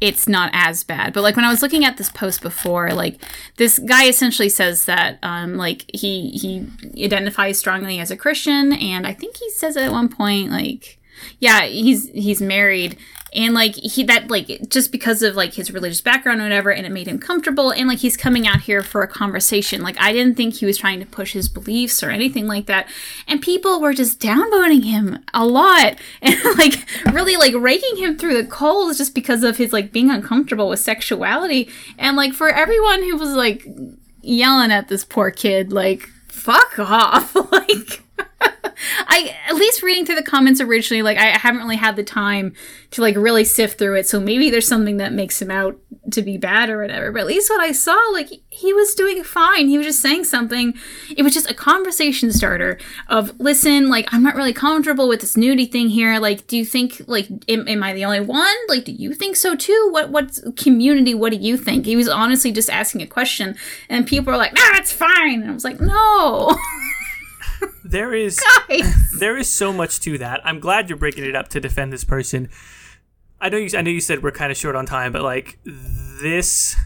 B: it's not as bad. But like when I was looking at this post before, like this guy essentially says that um like he he identifies strongly as a Christian and I think he says at one point like yeah, he's he's married. And like he that like just because of like his religious background or whatever and it made him comfortable and like he's coming out here for a conversation. Like i didn't think he was trying to push his beliefs or anything like that. And people were just downvoting him a lot [laughs] and like really like raking him through the coals just because of his like being uncomfortable with sexuality. And like for everyone who was like yelling at this poor kid like fuck off. [laughs] Like [laughs] I at least reading through the comments originally, like I haven't really had the time to like really sift through it. So maybe there's something that makes him out to be bad or whatever. But at least what I saw, like he was doing fine. He was just saying something. It was just a conversation starter of listen, like I'm not really comfortable with this nudity thing here. Like, do you think like am, am I the only one? Like, do you think so too? What what community? What do you think? He was honestly just asking a question, and people were like, "Ah, it's fine." And I was like, "No." [laughs] [laughs]
A: there is
B: Guys.
A: there is so much to that. I'm glad you're breaking it up to defend this person. I know you I know you said we're kind of short on time, but like this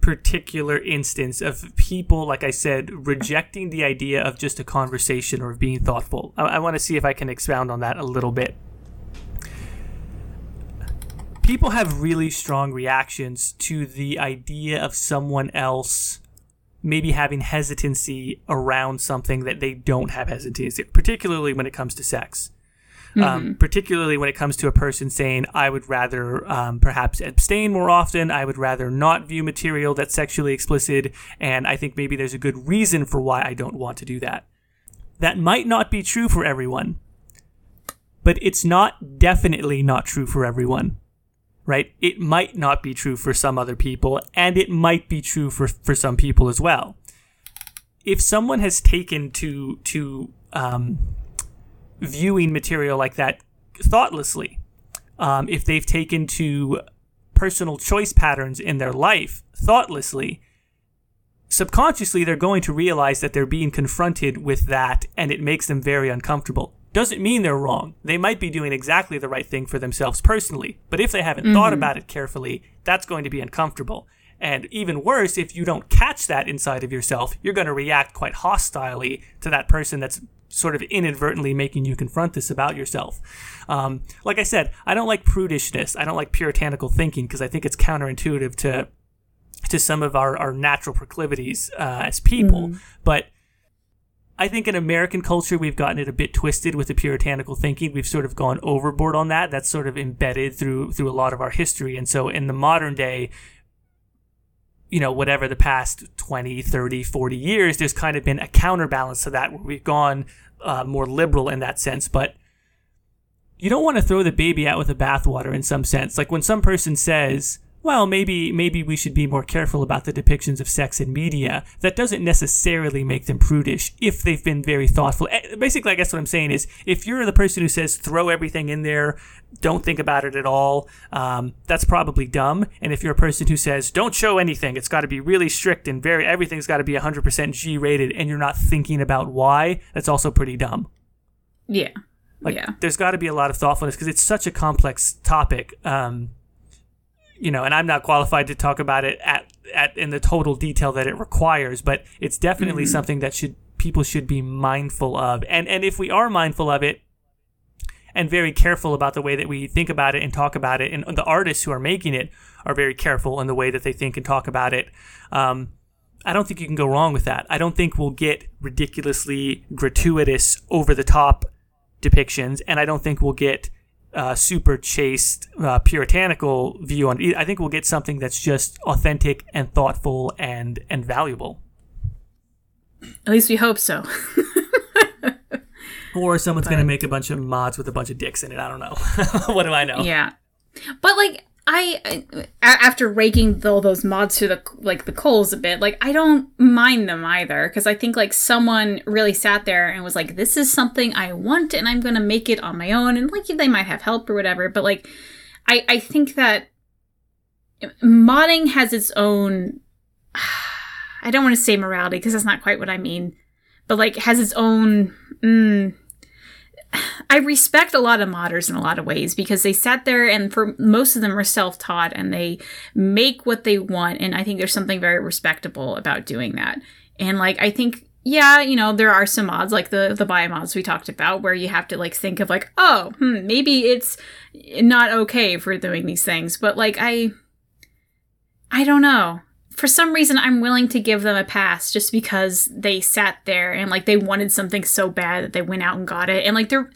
A: particular instance of people, like I said, rejecting the idea of just a conversation or being thoughtful. I, I want to see if I can expound on that a little bit. People have really strong reactions to the idea of someone else maybe having hesitancy around something that they don't have hesitancy, particularly when it comes to sex. Um, mm-hmm. Um, particularly when it comes to a person saying, I would rather um, perhaps abstain more often, I would rather not view material that's sexually explicit, and I think maybe there's a good reason for why I don't want to do that. That might not be true for everyone, but it's not definitely not true for everyone right? It might not be true for some other people, and it might be true for, for some people as well. If someone has taken to to um, viewing material like that thoughtlessly, um, if they've taken to personal choice patterns in their life thoughtlessly, subconsciously they're going to realize that they're being confronted with that, and it makes them very uncomfortable doesn't mean they're wrong. They might be doing exactly the right thing for themselves personally, but if they haven't mm-hmm. thought about it carefully, that's going to be uncomfortable. And even worse, if you don't catch that inside of yourself, you're going to react quite hostilely to that person that's sort of inadvertently making you confront this about yourself. Um, like I said, I don't like prudishness. I don't like puritanical thinking because I think it's counterintuitive to to some of our, our natural proclivities uh, as people. Mm. But I think in American culture, we've gotten it a bit twisted with the puritanical thinking. We've sort of gone overboard on that. That's sort of embedded through through a lot of our history. And so in the modern day, you know, whatever the past 20, 30, 40 years, there's kind of been a counterbalance to that where we've gone uh, more liberal in that sense. But you don't want to throw the baby out with the bathwater in some sense. Like when some person says, well, maybe maybe we should be more careful about the depictions of sex in media. That doesn't necessarily make them prudish if they've been very thoughtful. Eh, basically, I guess what I'm saying is, if you're the person who says throw everything in there, don't think about it at all, um, that's probably dumb. And if you're a person who says don't show anything, it's got to be really strict and very everything's got to be 100% G rated, and you're not thinking about why, that's also pretty dumb.
B: Yeah.
A: Like,
B: yeah.
A: there's got to be a lot of thoughtfulness because it's such a complex topic. Um, you know, and I'm not qualified to talk about it at, at in the total detail that it requires, but it's definitely mm-hmm. something that should people should be mindful of. And and if we are mindful of it and very careful about the way that we think about it and talk about it, and the artists who are making it are very careful in the way that they think and talk about it. Um, I don't think you can go wrong with that. I don't think we'll get ridiculously gratuitous, over the top depictions, and I don't think we'll get uh, super chaste, uh, puritanical view on it. I think we'll get something that's just authentic and thoughtful and and valuable.
B: At least we hope so.
A: or someone's going to make a bunch of mods with a bunch of dicks in it. I don't know. [laughs] what do I know?
B: Yeah. But like I after raking all those mods to the like the coals a bit, like I don't mind them either because I think like someone really sat there and was like, "This is something I want, and I'm gonna make it on my own." And like they might have help or whatever, but like I I think that modding has its own. [sighs] I don't want to say morality because that's not quite what I mean, but like has its own. Mm, I respect a lot of modders in a lot of ways because they sat there and for most of them are self-taught and they make what they want and I think there's something very respectable about doing that. And like I think yeah, you know, there are some mods like the the bio mods we talked about where you have to like think of like, oh, hmm, maybe it's not okay for doing these things, but like I I don't know for some reason I'm willing to give them a pass just because they sat there and like they wanted something so bad that they went out and got it. And like there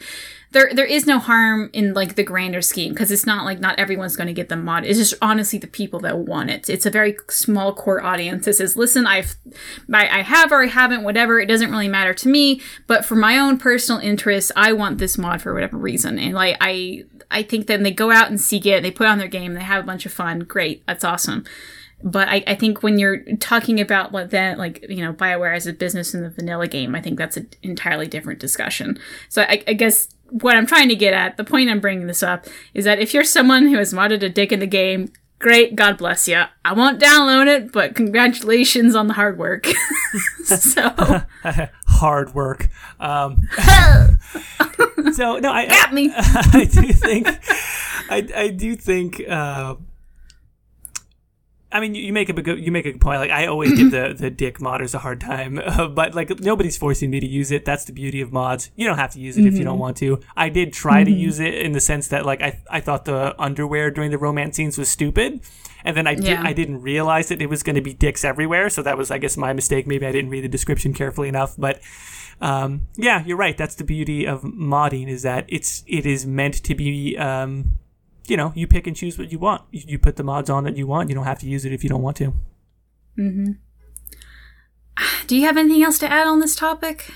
B: there there is no harm in like the grander scheme because it's not like not everyone's going to get the mod. It's just honestly the people that want it. It's a very small core audience that says, "Listen, I've I, I have or I haven't, whatever. It doesn't really matter to me, but for my own personal interest, I want this mod for whatever reason." And like I I think then they go out and seek it, they put on their game, they have a bunch of fun. Great, that's awesome but I, I think when you're talking about like that like you know bioware as a business in the vanilla game i think that's an entirely different discussion. So I, I, guess what i'm trying to get at the point i'm bringing this up is that if you're someone who has modded a dick in the game great god bless you i won't download it but congratulations on the hard work. [laughs] So. [laughs]
A: Hard work. Um, [laughs] so no i
B: got me.
A: I, I do think I, I do think uh, I mean, you, make a good you make a good point. Like I always give [clears throat] the the dick modders a hard time, [laughs] uh, but like nobody's forcing me to use it. That's the beauty of mods. You don't have to use it mm-hmm. if you don't mm-hmm. want to. I did try mm-hmm. to use it in the sense that like I I thought the underwear during the romance scenes was stupid, and then I yeah. did, I didn't realize that it was going to be dicks everywhere. So that was I guess my mistake. Maybe I didn't read the description carefully enough, but. Um, yeah, you're right. That's the beauty of modding is that it's it is meant to be um, you know, you pick and choose what you want. You, you, put the mods on that you want. You don't have to use it if you don't want to.
B: Mm-hmm. Do you have anything else to add on this topic?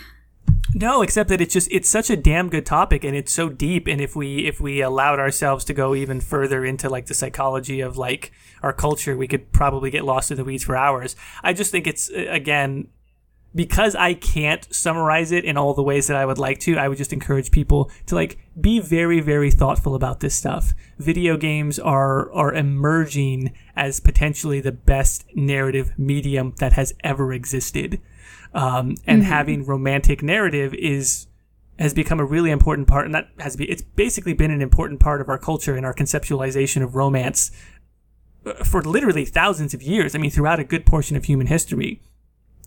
A: No, except that it's just it's such a damn good topic and it's so deep and if we if we allowed ourselves to go even further into like the psychology of like our culture, we could probably get lost in the weeds for hours. I just think it's again because I can't summarize it in all the ways that I would like to, I would just encourage people to like be very, very thoughtful about this stuff. Video games are are emerging as potentially the best narrative medium that has ever existed, um, and mm-hmm. having romantic narrative is has become a really important part, and that has be it's basically been an important part of our culture and our conceptualization of romance uh, for literally thousands of years. I mean, throughout a good portion of human history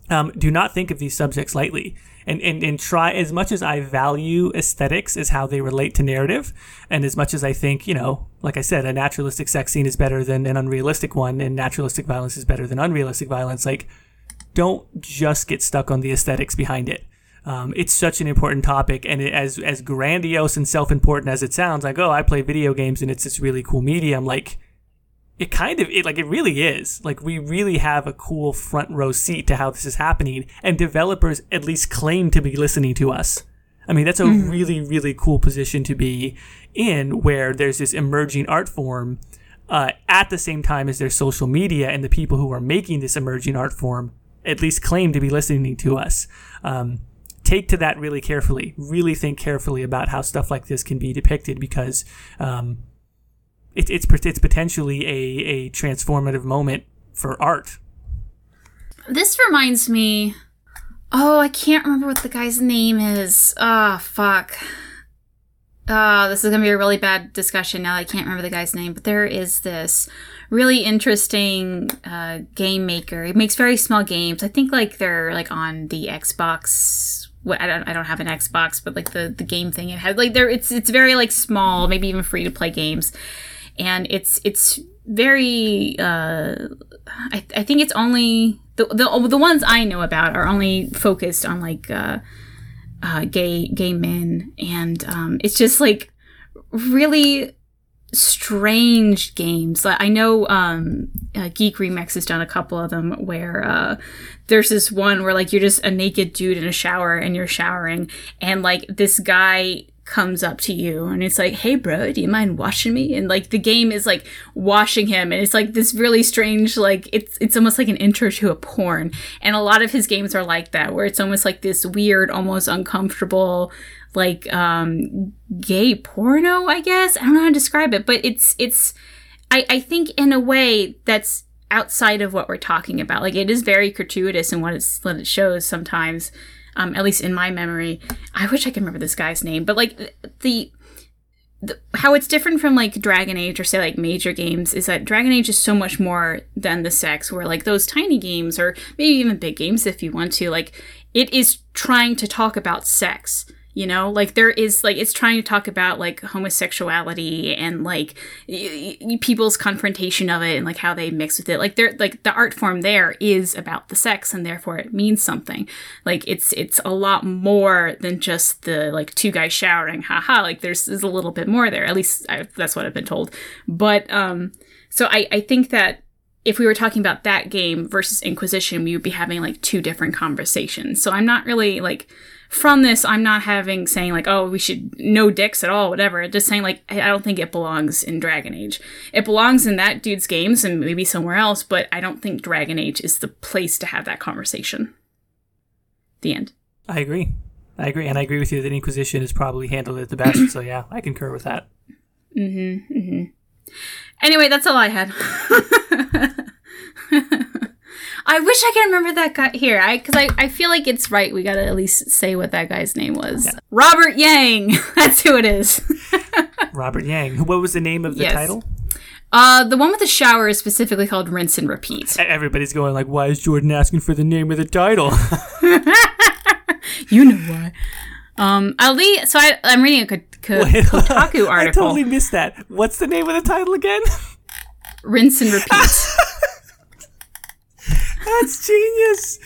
A: um, do not think of these subjects lightly and, and, and try as much as I value aesthetics as how they relate to narrative. And as much as I think, you know, like I said, a naturalistic sex scene is better than an unrealistic one and naturalistic violence is better than unrealistic violence. Like, don't just get stuck on the aesthetics behind it. Um, it's such an important topic, and it, as as grandiose and self important as it sounds, like oh, I play video games and it's this really cool medium. Like it kind of it like it really is like we really have a cool front row seat to how this is happening and developers at least claim to be listening to us i mean that's a mm. really really cool position to be in where there's this emerging art form uh, at the same time as their social media and the people who are making this emerging art form at least claim to be listening to us. Um, take to that really carefully. Really think carefully about how stuff like this can be depicted because um, it, it's it's potentially a, a transformative moment for art.
B: This reminds me. Oh, I can't remember what the guy's name is. Oh, fuck. Oh, this is gonna be a really bad discussion now. I can't remember the guy's name, but there is this really interesting uh, game maker. He makes very small games. I think like they're like on the Xbox. I don't I don't have an Xbox, but like the the game thing it has like there it's it's very like small, maybe even free to play games, and it's it's very. Uh, I I think it's only the the the ones I know about are only focused on like. Uh, uh, gay gay men, and um, it's just like really strange games. I know um, uh, Geek Remix has done a couple of them where uh, there's this one where like you're just a naked dude in a shower and you're showering, and like this guy comes up to you and it's like, "Hey, bro, do you mind washing me?" And like the game is like washing him, and it's like this really strange, like it's it's almost like an intro to a porn. And a lot of his games are like that, where it's almost like this weird, almost uncomfortable, like um gay porno. I guess I don't know how to describe it, but it's it's. I, I think in a way that's outside of what we're talking about. Like it is very gratuitous in what it's what it shows sometimes um, at least in my memory. I wish I could remember this guy's name, but like the, the how it's different from like Dragon Age or say like major games is that Dragon Age is so much more than the sex. Where like those tiny games or maybe even big games if you want to, like it is trying to talk about sex you know? Like there is like it's trying to talk about like homosexuality and like y- y- people's confrontation of it and like how they mix with it. Like they're like the art form there is about the sex and therefore it means something. Like it's it's a lot more than just the like two guys showering haha like there's, there's a little bit more there. At least I, that's what i've been told. But um so i i think that if we were talking about that game versus Inquisition, we would be having like two different conversations. So I'm not really like from this, I'm not having saying like, oh, we should no dicks at all, whatever. Just saying like, I don't think it belongs in Dragon Age. It belongs in that dude's games and maybe somewhere else, but I don't think Dragon Age is the place to have that conversation. The end.
A: I agree. I agree, and I agree with you that Inquisition is probably handled it the best. [clears throat] so yeah, I concur with that.
B: Mm-hmm. Mm-hmm. Anyway, that's all I had. [laughs] I wish I could remember that guy here. I because I, I feel like it's right. We gotta at least say what that guy's name was. Yeah. Robert Yang. [laughs] That's who it is. [laughs]
A: Robert Yang. What was the name of the yes. title?
B: Uh, the one with the shower is specifically called Rinse and Repeat.
A: Everybody's going like, "Why is Jordan asking for the name of the title?" [laughs]
B: you know why. Um, Ali. So I, I'm reading a Kotaku article. I
A: totally missed that. What's the name of the title again?
B: Rinse and Repeat.
A: That's genius.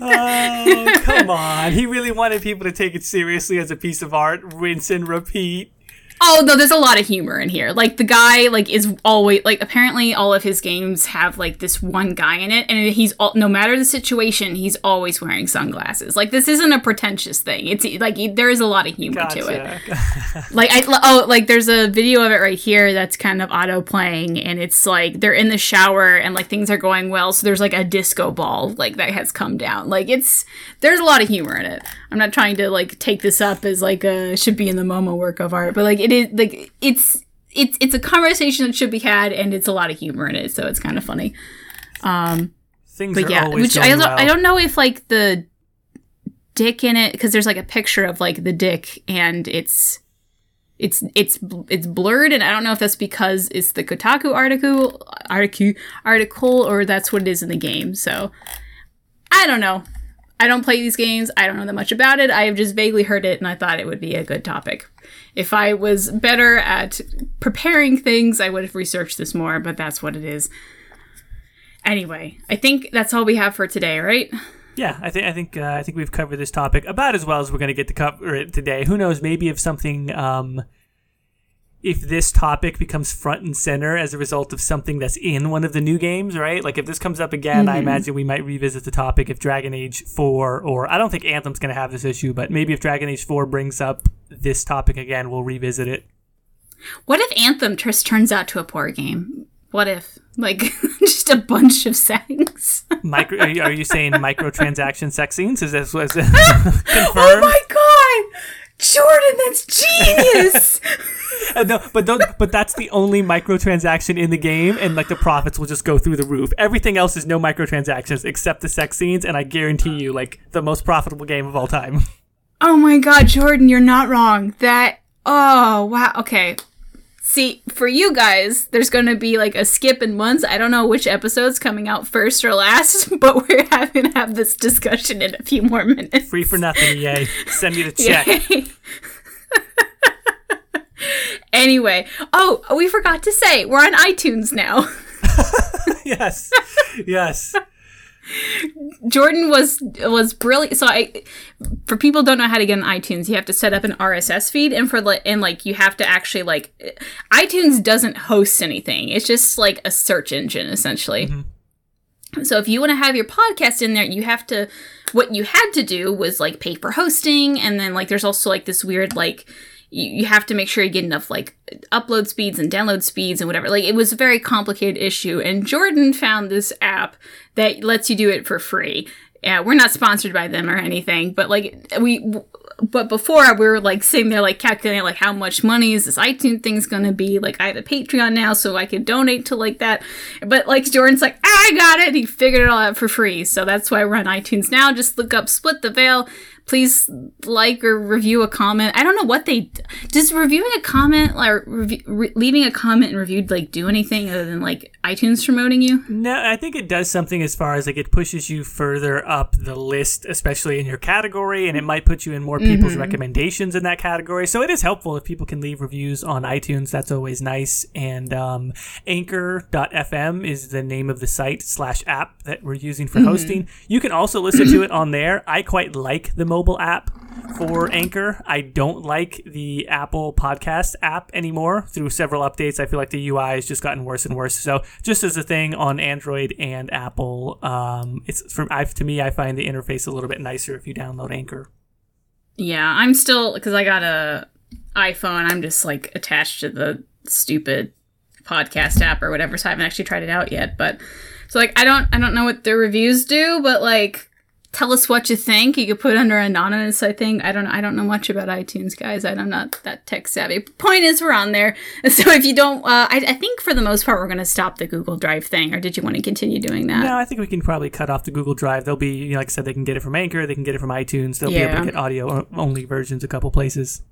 A: Oh, [laughs] come on. He really wanted people to take it seriously as a piece of art. Rinse and repeat.
B: Oh no, there's a lot of humor in here. Like the guy, like is always like apparently all of his games have like this one guy in it, and he's all, no matter the situation, he's always wearing sunglasses. Like this isn't a pretentious thing. It's like there is a lot of humor gotcha. to it. [laughs] like I oh like there's a video of it right here that's kind of auto playing, and it's like they're in the shower and like things are going well, so there's like a disco ball like that has come down. Like it's there's a lot of humor in it. I'm not trying to like take this up as like a should be in the MoMA work of art, but like it is like it's it's it's a conversation that should be had, and it's a lot of humor in it, so it's kind of funny. Um,
A: Things but yeah, which I
B: don't,
A: well.
B: I don't know if like the dick in it because there's like a picture of like the dick and it's it's it's it's blurred and I don't know if that's because it's the Kotaku article article article or that's what it is in the game. So I don't know. I don't play these games. I don't know that much about it. I have just vaguely heard it and I thought it would be a good topic. If I was better at preparing things, I would have researched this more, but that's what it is. Anyway, I think that's all we have for today, right?
A: Yeah, I think I think uh, I think we've covered this topic about as well as we're going to get to cover it today. Who knows? Maybe if something um, if this topic becomes front and center as a result of something that's in one of the new games, right? Like if this comes up again, mm-hmm. I imagine we might revisit the topic if Dragon Age 4 or I don't think Anthem's going to have this issue, but maybe if Dragon Age 4 brings up this topic again, we'll revisit it.
B: What if Anthem just turns out to a poor game? What if? Like, [laughs] just a bunch of sex. [laughs]
A: Micro? Are you, are you saying microtransaction sex scenes? Is this was [laughs] confirmed?
B: oh my god! Jordan, that's genius! [laughs]
A: Uh, no, but don't, but that's the only microtransaction in the game, and like the profits will just go through the roof. Everything else is no microtransactions except the sex scenes, and I guarantee you, like the most profitable game of all time.
B: oh my god, Jordan, you're not wrong. That. Oh, wow. Okay. See, for you guys, there's going to be like a skip in months. I don't know which episode's coming out first or last, [laughs] but we're having to have this discussion in a few more minutes.
A: Free for nothing, EA. [laughs] Send me the check. [laughs]
B: Anyway, oh, we forgot to say we're on iTunes now.
A: yes, yes.
B: Jordan was was brilliant. So I, for people who don't know how to get on iTunes, you have to set up an RSS feed, and for like, and like you have to actually like, iTunes doesn't host anything. It's just like a search engine essentially. Mm-hmm. So if you want to have your podcast in there, you have to. What you had to do was like pay for hosting, and then like there's also like this weird like you, you have to make sure you get enough like upload speeds and download speeds and whatever. Like it was a very complicated issue, and Jordan found this app that lets you do it for free. Yeah, we're not sponsored by them or anything, but like we, but before we were like sitting there like calculating like how much money is this iTunes thing's gonna be. Like I have a Patreon now, so I can donate to like that. But like Jordan's like, ah, I got it. He figured it all out for free, so that's why we're on iTunes now. Just look up Split the Veil. Please like or review a comment. I don't know what they does reviewing a comment or rev- re- leaving a comment and reviewed like do anything other than like iTunes promoting you.
A: No, I think it does something as far as like it pushes you further up the list, especially in your category, and it might put you in more people's recommendations in that category. So it is helpful if people can leave reviews on iTunes. That's always nice. And um, Anchor.fm is the name of the site slash app that we're using for hosting. You can also listen to it on there. I quite like the mobile app for Anchor. I don't like the Apple Podcast app anymore. Through several updates, I feel like the UI has just gotten worse and worse. So, just as a thing on Android and Apple, um, it's from I, to me, I find the interface a little bit nicer if you download Anchor.
B: Yeah, I'm still because I got a iPhone. I'm just like attached to the stupid podcast app or whatever. So I haven't actually tried it out yet. But so like I don't I don't know what the reviews do, but like tell us what you think. You could put under anonymous. I think I don't. I don't know much about iTunes, guys. I'm not that tech savvy. Point is, we're on there. [laughs] So if you don't, uh, I, I think for the most part, we're going to stop the Google Drive thing. Or did you want to continue doing that?
A: No, I think we can probably cut off the Google Drive. They'll be, you know, like I said, they can get it from Anchor, they can get it from iTunes. They'll be able to get audio only versions a couple places.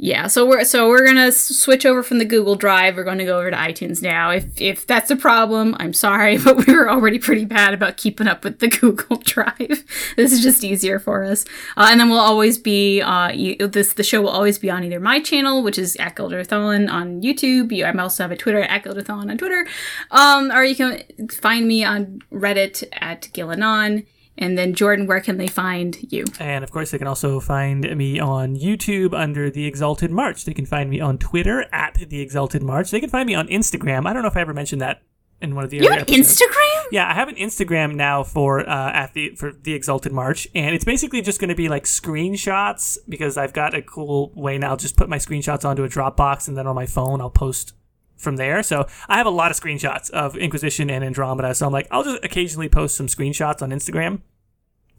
B: Yeah, so we're so we're gonna switch over from the Google Drive. We're going to go over to iTunes now. If if that's a problem, I'm sorry, [laughs] but we were already pretty bad about keeping up with the [laughs] Google Drive. this is just easier for us. Uh, and then we'll always be uh you, this the show will always be on either my channel, which is at Gilderthon on YouTube. You, I also have a Twitter at Gilderthon on Twitter, um, or you can find me on Reddit at Gillanon. And then Jordan, where can they find you?
A: And of course, they can also find me on YouTube under The Exalted March. They can find me on Twitter at The Exalted March. They can find me on Instagram. I don't know if I ever mentioned that in one of the
B: You have
A: episodes.
B: Instagram?
A: Yeah, I have an Instagram now for uh, at the for the Exalted March, and it's basically just going to be like screenshots because I've got a cool way now. I'll Just put my screenshots onto a Dropbox, and then on my phone I'll post from there. So I have a lot of screenshots of Inquisition and Andromeda. So I'm like, I'll just occasionally post some screenshots on Instagram.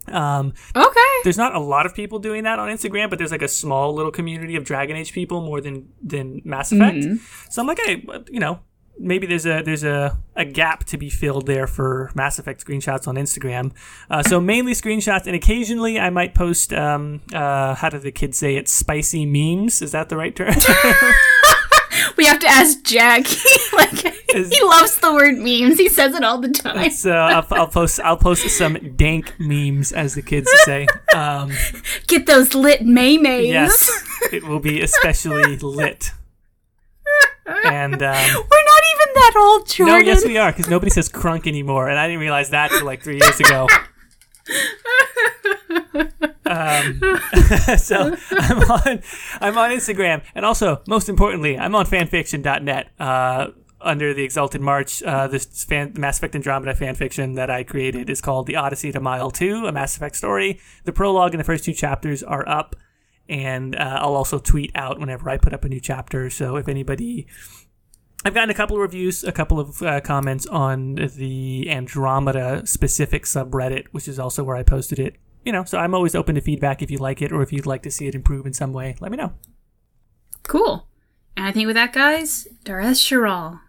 A: Um,
B: Okay.
A: there's not a lot of people doing that on Instagram, but there's like a small little community of Dragon Age people more than than Mass Effect. So I'm like, hey, you know, maybe there's a there's a, a gap to be filled there for Mass Effect screenshots on Instagram. Uh, so mainly screenshots, and occasionally I might post. Um, uh, how do the kids say it? Spicy memes. Is that the right term? [laughs] [laughs]
B: We have to ask Jack. [laughs] like
A: Is-
B: he loves the word memes. He says it all the time.
A: so I'll, I'll [laughs] post I'll post some dank memes, as the kids say. Um,
B: Get those lit maymays.
A: yes, [laughs] it will be especially lit. And um,
B: We're not even that old, Jordan.
A: No, yes, we are, because nobody says crunk anymore, and I didn't realize that till like three years ago. Um, [laughs] so I'm on, I'm on Instagram, and also, most importantly, I'm on fanfiction.net uh, under the Exalted March. Uh, this fan, Mass Effect Andromeda fanfiction that I created is called The Odyssey to Mile 2, a Mass Effect story. The prologue and the first two chapters are up, and uh, I'll also tweet out whenever I put up a new chapter. So if anybody I've gotten a couple of reviews, a couple of uh, comments on the Andromeda specific subreddit, which is also where I posted it. You know, so I'm always open to feedback if you like it or if you'd like to see it improve in some way. Let me know.
B: Cool. And I think with that, guys, Dareth shiral.